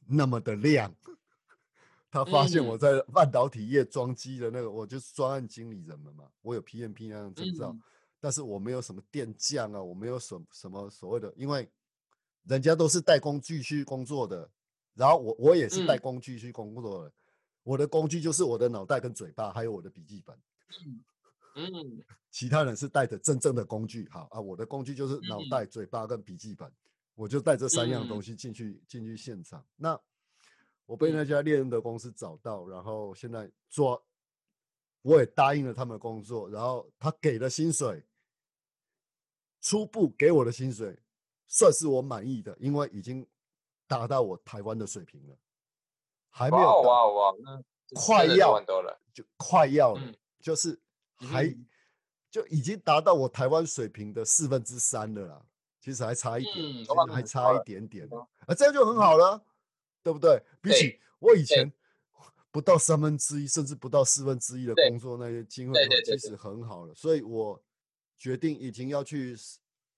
那么的亮，他发现我在半导体业装机的那个，我就是专案经理人了嘛，我有 PMP 那样证照，但是我没有什么电匠啊，我没有什什么所谓的，因为人家都是带工具去工作的。然后我我也是带工具去工作的，我的工具就是我的脑袋跟嘴巴，还有我的笔记本。嗯，其他人是带着真正的工具，好啊，我的工具就是脑袋、嘴巴跟笔记本，我就带这三样东西进去进去现场。那我被那家猎人的公司找到，然后现在做，我也答应了他们的工作，然后他给的薪水，初步给我的薪水，算是我满意的，因为已经。达到我台湾的水平了，还没有哇哇，那快要了，就快要了，就是还就已经达到我台湾水平的四分之三了啦。其实还差一点，还差一点点啊，这样就很好了，对不对？比起我以前，不到三分之一，甚至不到四分之一的工作，那些机会其实很好了。所以我决定已经要去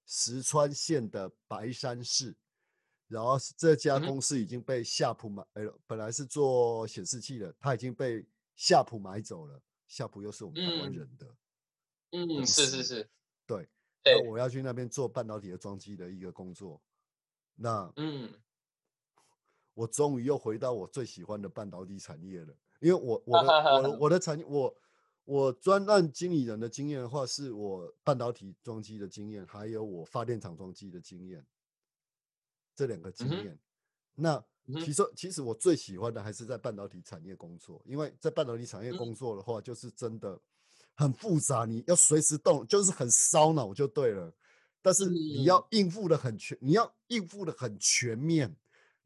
石川县的白山市，然后这家公司已经被夏普买，哎，本来是做显示器的，它已经被夏普买走了。夏普又是我们台湾人的，嗯，是是是，对。那我要去那边做半导体的装机的一个工作，那嗯，我终于又回到我最喜欢的半导体产业了。因为我我的我 我的产业我我专案经理人的经验的话，是我半导体装机的经验，还有我发电厂装机的经验，这两个经验。那其实其实我最喜欢的还是在半导体产业工作，因为在半导体产业工作的话，就是真的。很复杂，你要随时动，就是很烧脑就对了。但是你要应付的很全，你要应付的很全面。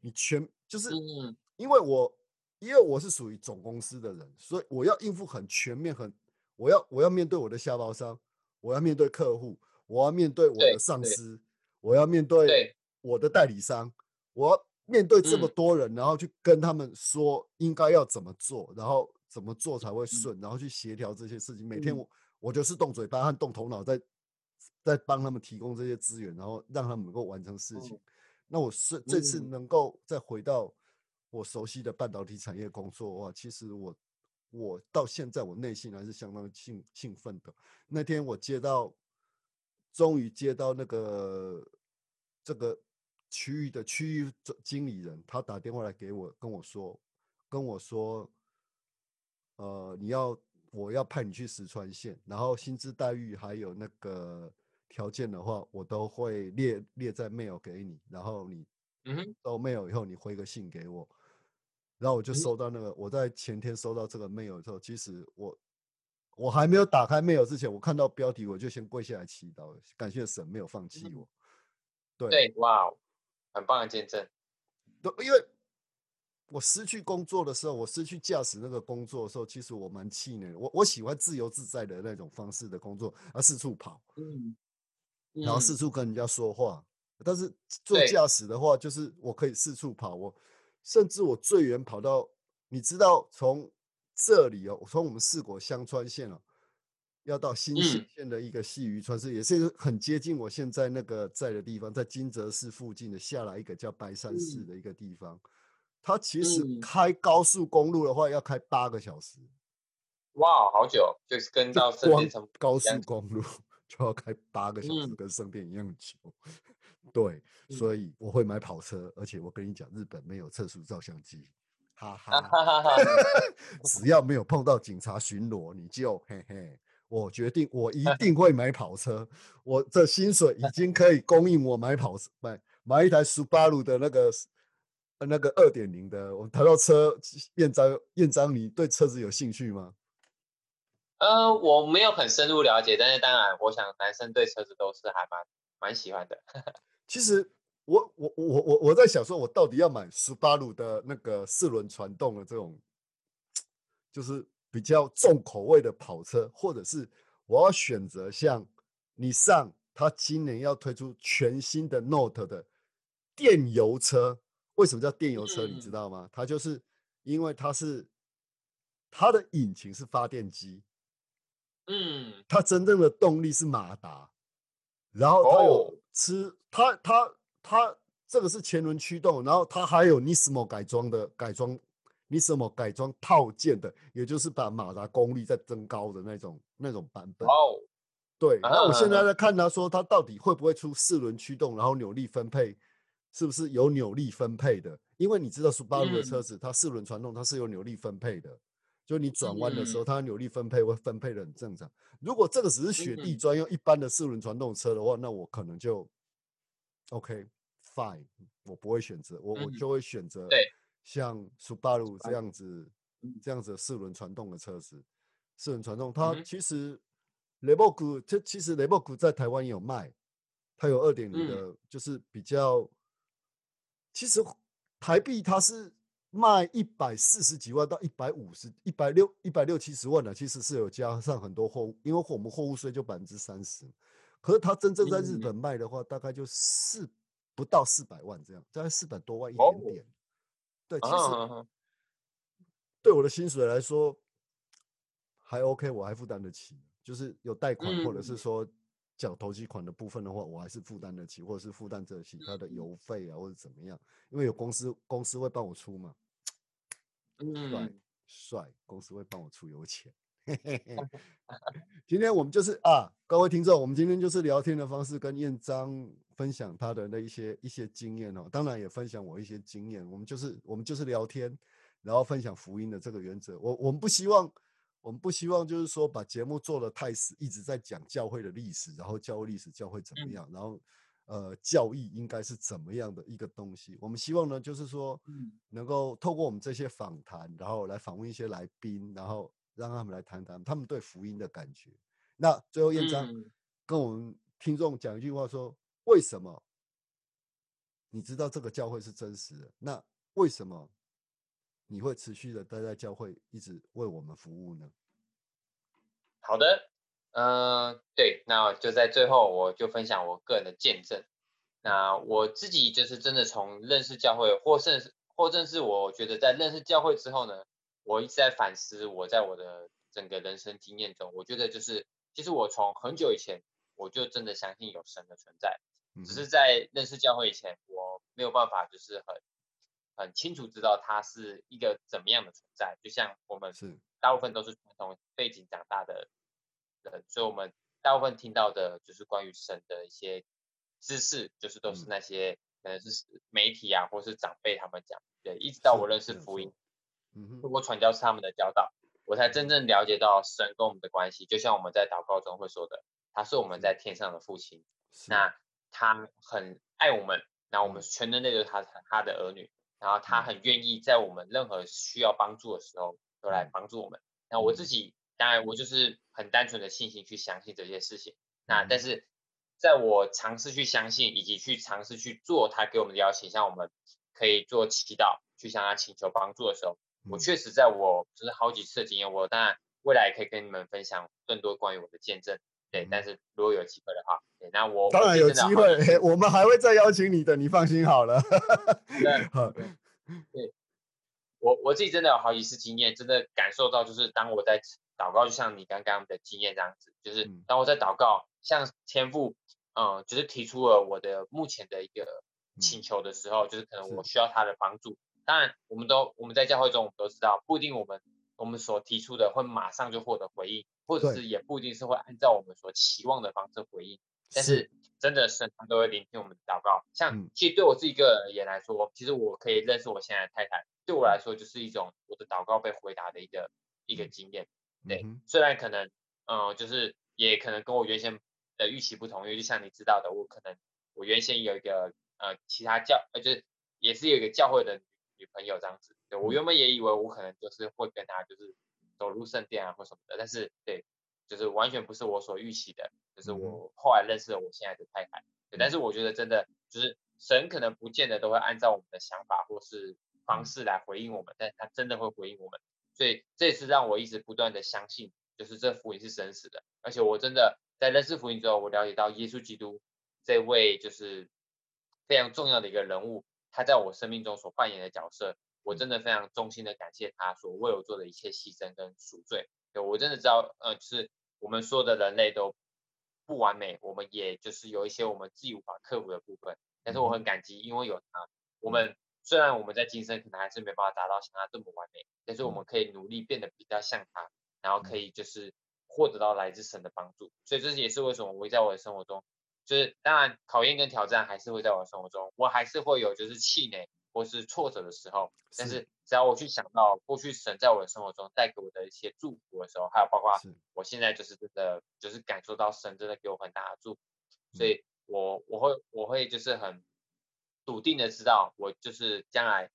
你全就是，因为我因为我是属于总公司的人，所以我要应付很全面，很我要我要面对我的下包商，我要面对客户，我要面对我的上司，我要面对我的代理商，我要面对这么多人，然后去跟他们说应该要怎么做，然后。怎么做才会顺？然后去协调这些事情。每天我我就是动嘴巴和动头脑，在在帮他们提供这些资源，然后让他们能够完成事情。那我是这次能够再回到我熟悉的半导体产业工作的话，其实我我到现在我内心还是相当兴兴奋的。那天我接到，终于接到那个这个区域的区域经理人，他打电话来给我，跟我说，跟我说。呃，你要我要派你去石川县，然后薪资待遇还有那个条件的话，我都会列列在 mail 给你，然后你嗯都 mail 以后，你回个信给我，然后我就收到那个，我在前天收到这个 mail 之后，其实我我还没有打开 mail 之前，我看到标题我就先跪下来祈祷，感谢神没有放弃我。对对，哇，很棒的见证。对，因为。我失去工作的时候，我失去驾驶那个工作的时候，其实我蛮气馁。我我喜欢自由自在的那种方式的工作，啊四处跑，嗯，然后四处跟人家说话。但是做驾驶的话，就是我可以四处跑，我甚至我最远跑到，你知道，从这里哦，从我们四国香川县哦，要到新泻县的一个细渔川，是也是很接近我现在那个在的地方，在金泽市附近的下来一个叫白山市的一个地方。它其实开高速公路的话要开八个小时，哇，好久，就是跟到圣殿高速公路就要开八个小时，跟圣殿一样久。对，所以我会买跑车，而且我跟你讲，日本没有测速照相机，哈哈，只要没有碰到警察巡逻，你就嘿嘿。我决定，我一 定会买跑车，我这薪水已经可以供应我买跑车，买买一台斯巴鲁的那个。那个二点零的，我们谈到车，燕章，燕章，你对车子有兴趣吗？呃，我没有很深入了解，但是当然，我想男生对车子都是还蛮蛮喜欢的。其实我我我我我在想说，我到底要买斯巴鲁的那个四轮传动的这种，就是比较重口味的跑车，或者是我要选择像你上，他今年要推出全新的 Note 的电油车。为什么叫电油车？你知道吗？它就是因为它是它的引擎是发电机，嗯，它真正的动力是马达，然后它有吃它它它这个是前轮驱动，然后它还有 Nismo 改装的改装 Nismo 改装套件的，也就是把马达功率再增高的那种那种版本。哦，对，那我现在在看他说他到底会不会出四轮驱动，然后扭力分配。是不是有扭力分配的？因为你知道，斯巴鲁的车子它四轮传动，它是有扭力分配的。就你转弯的时候，它扭力分配会分配的很正常。如果这个只是雪地专用一般的四轮传动车的话，那我可能就 OK fine，我不会选择，我我就会选择像斯巴鲁这样子这样子四轮传动的车子。四轮传动，它其实雷博谷，这其实雷博谷在台湾也有卖，它有二点零的，就是比较。其实台币它是卖一百四十几万到一百五十、一百六、一百六七十万的，其实是有加上很多货物，因为我们货物税就百分之三十。可是它真正在日本卖的话，大概就四不到四百万这样，大概四百多万一点点。对，其实对我的薪水来说还 OK，我还负担得起。就是有贷款或者是说缴投机款的部分的话，我还是负担得起，或者是负担得起他的邮费啊，或者怎么样，因为有公司公司会帮我出嘛。帅帅，公司会帮我出油钱。今天我们就是啊，各位听众，我们今天就是聊天的方式，跟燕章分享他的那一些一些经验哦，当然也分享我一些经验。我们就是我们就是聊天，然后分享福音的这个原则。我我们不希望，我们不希望就是说把节目做的太死，一直在讲教会的历史，然后教会历史教会怎么样，然后呃教义应该是怎么样的一个东西。我们希望呢，就是说能够透过我们这些访谈，然后来访问一些来宾，然后。让他们来谈谈他们对福音的感觉。那最后燕章跟我们听众讲一句话说：为什么你知道这个教会是真实的？那为什么你会持续的待在教会，一直为我们服务呢？好的，嗯，对，那就在最后，我就分享我个人的见证。那我自己就是真的从认识教会，或甚或正是我觉得在认识教会之后呢。我一直在反思，我在我的整个人生经验中，我觉得就是，其实我从很久以前我就真的相信有神的存在，只是在认识教会以前，我没有办法就是很很清楚知道它是一个怎么样的存在。就像我们是大部分都是从背景长大的人，所以我们大部分听到的就是关于神的一些知识，就是都是那些可能是媒体啊，或是长辈他们讲。对，一直到我认识福音。通过传教士他们的教导，我才真正了解到神跟我们的关系。就像我们在祷告中会说的，他是我们在天上的父亲，那他很爱我们，那我们全人类都是他他的儿女，然后他很愿意在我们任何需要帮助的时候都来帮助我们。那我自己当然我就是很单纯的信心去相信这些事情。那但是在我尝试去相信以及去尝试去做他给我们的邀请，像我们可以做祈祷去向他请求帮助的时候。我确实在我就是好几次的经验，我当然未来也可以跟你们分享更多关于我的见证，对。但是如果有机会的话，对，那我当然有机会，我们还会再邀请你的，你放心好了。对，对，我我自己真的有好几次经验，真的感受到，就是当我在祷告，就像你刚刚的经验这样子，就是当我在祷告，像天父，嗯，就是提出了我的目前的一个请求的时候，就是可能我需要他的帮助。当然，我们都我们在教会中，我们都知道，不一定我们我们所提出的会马上就获得回应，或者是也不一定是会按照我们所期望的方式回应。但是真的神他都会聆听我们的祷告。像其实对我自己个人而言来说，其实我可以认识我现在的太太，对我来说就是一种我的祷告被回答的一个一个经验。对，虽然可能嗯，就是也可能跟我原先的预期不同，因为就像你知道的，我可能我原先有一个呃其他教呃就是也是有一个教会的。女朋友这样子，对我原本也以为我可能就是会跟她就是走入圣殿啊或什么的，但是对，就是完全不是我所预期的，就是我后来认识了我现在的太太，对，但是我觉得真的就是神可能不见得都会按照我们的想法或是方式来回应我们，但他真的会回应我们，所以这也是让我一直不断的相信，就是这福音是真实的，而且我真的在认识福音之后，我了解到耶稣基督这位就是非常重要的一个人物。他在我生命中所扮演的角色，我真的非常衷心的感谢他所为我做的一切牺牲跟赎罪。对我真的知道，呃，就是我们所有的人类都不完美，我们也就是有一些我们自己无法克服的部分。但是我很感激，因为有他，我们虽然我们在今生可能还是没办法达到像他这么完美，但是我们可以努力变得比较像他，然后可以就是获得到来自神的帮助。所以这也是为什么我会在我的生活中。就是当然，考验跟挑战还是会在我生活中，我还是会有就是气馁或是挫折的时候。但是只要我去想到过去神在我的生活中带给我的一些祝福的时候，还有包括我现在就是真的就是感受到神真的给我很大的祝福，所以我我会我会就是很笃定的知道，我就是将来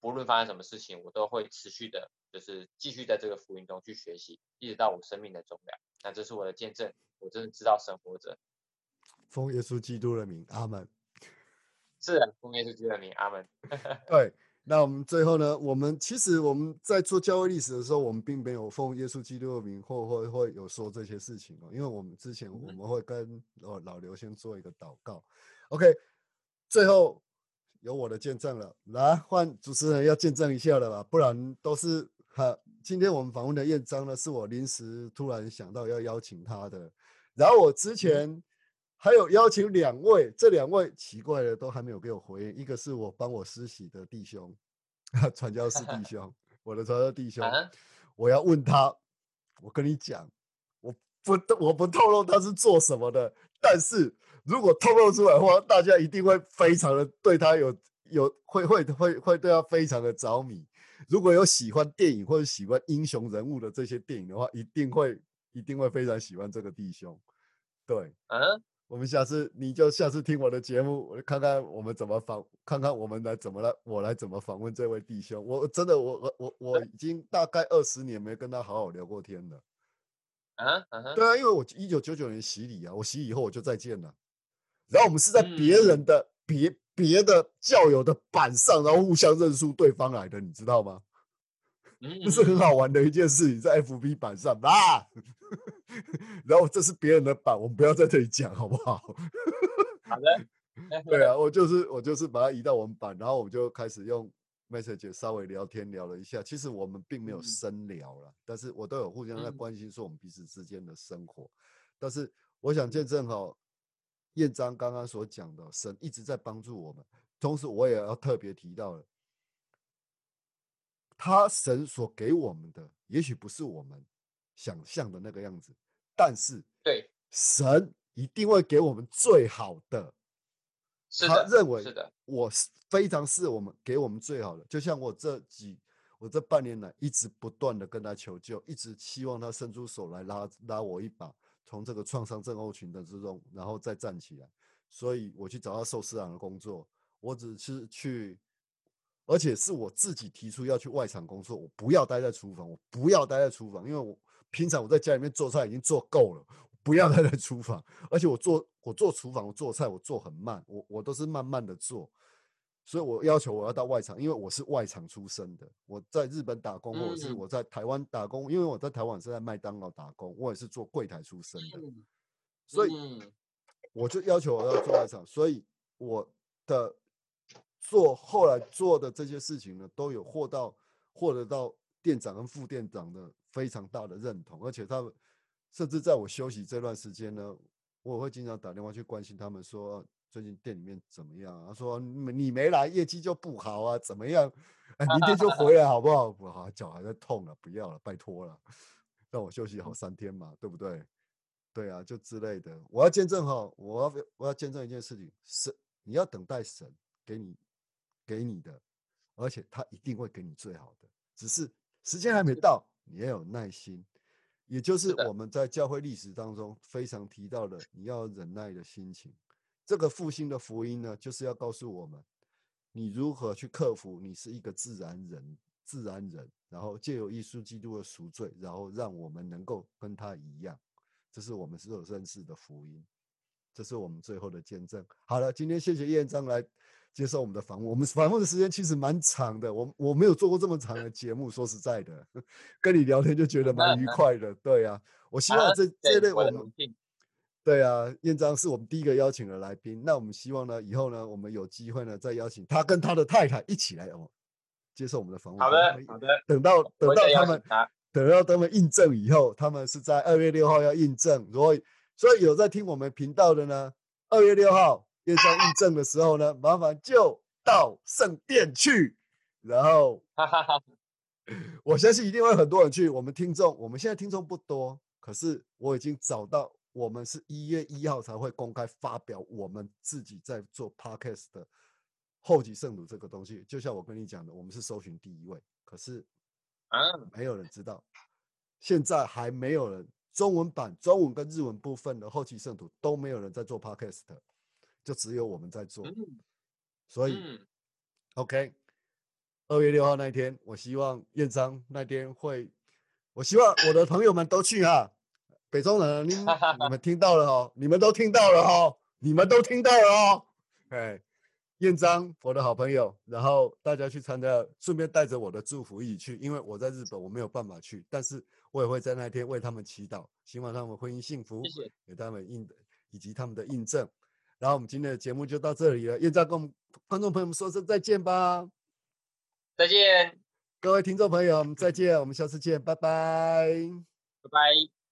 不论发生什么事情，我都会持续的，就是继续在这个福音中去学习，一直到我生命的终了。那这是我的见证，我真的知道神活着。奉耶稣基督的名，阿门。是啊，奉耶稣基督的名，阿门。对，那我们最后呢？我们其实我们在做教会历史的时候，我们并没有奉耶稣基督的名，或或会有说这些事情哦。因为我们之前我们会跟哦老刘先做一个祷告。OK，最后有我的见证了，来换主持人要见证一下了吧？不然都是哈，今天我们访问的燕章呢，是我临时突然想到要邀请他的。然后我之前还有邀请两位，这两位奇怪的都还没有给我回应。一个是我帮我施洗的弟兄，传教士弟兄，我的传教弟兄，我要问他，我跟你讲，我不我不透露他是做什么的，但是如果透露出来的话，大家一定会非常的对他有有会会会会对他非常的着迷。如果有喜欢电影或者喜欢英雄人物的这些电影的话，一定会。一定会非常喜欢这个弟兄，对，嗯，我们下次你就下次听我的节目，我看看我们怎么访，看看我们来怎么来，我来怎么访问这位弟兄。我真的，我我我我已经大概二十年没跟他好好聊过天了，啊，对啊，因为我一九九九年洗礼啊，我洗礼以后我就再见了，然后我们是在别人的别别的教友的板上，然后互相认输对方来的，你知道吗？这是很好玩的一件事情，在 FB 版上啊，然后这是别人的版，我们不要在这里讲，好不好？好的。对啊，我就是我就是把它移到我们版，然后我们就开始用 message 稍微聊天聊了一下。其实我们并没有深聊了，但是我都有互相在关心说我们彼此之间的生活。但是我想见证哈，彦章刚刚所讲的，神一直在帮助我们，同时我也要特别提到了。他神所给我们的，也许不是我们想象的那个样子，但是对神一定会给我们最好的。他认为是的，我是非常是我们给我们最好的。就像我这几，我这半年来一直不断的跟他求救，一直希望他伸出手来拉拉我一把，从这个创伤症候群的之中，然后再站起来。所以我去找他寿司郎的工作，我只是去。而且是我自己提出要去外场工作，我不要待在厨房，我不要待在厨房，因为我平常我在家里面做菜已经做够了，不要待在厨房。而且我做我做厨房，我做菜我做很慢，我我都是慢慢的做，所以我要求我要到外场，因为我是外场出身的。我在日本打工，或者是我在台湾打工，因为我在台湾是在麦当劳打工，我也是做柜台出身的，所以我就要求我要做外场，所以我的。做后来做的这些事情呢，都有获到获得到店长跟副店长的非常大的认同，而且他们甚至在我休息这段时间呢，我会经常打电话去关心他们，说最近店里面怎么样？他说你没来，业绩就不好啊，怎么样？哎，明天就回来好不好？不好，脚还在痛了，不要了，拜托了，让我休息好三天嘛，对不对？对啊，就之类的。我要见证哈，我要我要见证一件事情，是你要等待神给你。给你的，而且他一定会给你最好的，只是时间还没到，你要有耐心。也就是我们在教会历史当中非常提到的，你要忍耐的心情。这个复兴的福音呢，就是要告诉我们，你如何去克服你是一个自然人，自然人，然后借由耶稣基督的赎罪，然后让我们能够跟他一样。这是我们所有认识的福音，这是我们最后的见证。好了，今天谢谢燕章来。接受我们的访问，我们访问的时间其实蛮长的。我我没有做过这么长的节目，说实在的，跟你聊天就觉得 蛮愉快的。对呀，我希望这这类我们，对啊，燕章是我们第一个邀请的来宾。那我们希望呢，以后呢，我们有机会呢，再邀请他跟他的太太一起来哦，接受我们的访问。好的，好的。等到等到他们，等到他们印证以后，他们是在二月六号要印证。如果所以有在听我们频道的呢，二月六号。验上印证的时候呢，麻烦就到圣殿去，然后，我相信一定会很多人去。我们听众，我们现在听众不多，可是我已经找到，我们是一月一号才会公开发表我们自己在做 podcast 的后级圣徒这个东西。就像我跟你讲的，我们是搜寻第一位，可是啊，没有人知道，现在还没有人中文版、中文跟日文部分的后期圣徒都没有人在做 podcast。就只有我们在做，所以，OK，二月六号那一天，我希望燕章那天会，我希望我的朋友们都去啊，北中人，你你们听到了哦，你们都听到了哦，你们都听到了哦，哎，燕章，我的好朋友，然后大家去参加，顺便带着我的祝福一起去，因为我在日本，我没有办法去，但是我也会在那天为他们祈祷，希望他们婚姻幸福，给他们印以及他们的印证。然后我们今天的节目就到这里了，燕照跟我们观众朋友们说声再见吧，再见，各位听众朋友，我们再见，我们下次见，拜拜，拜拜。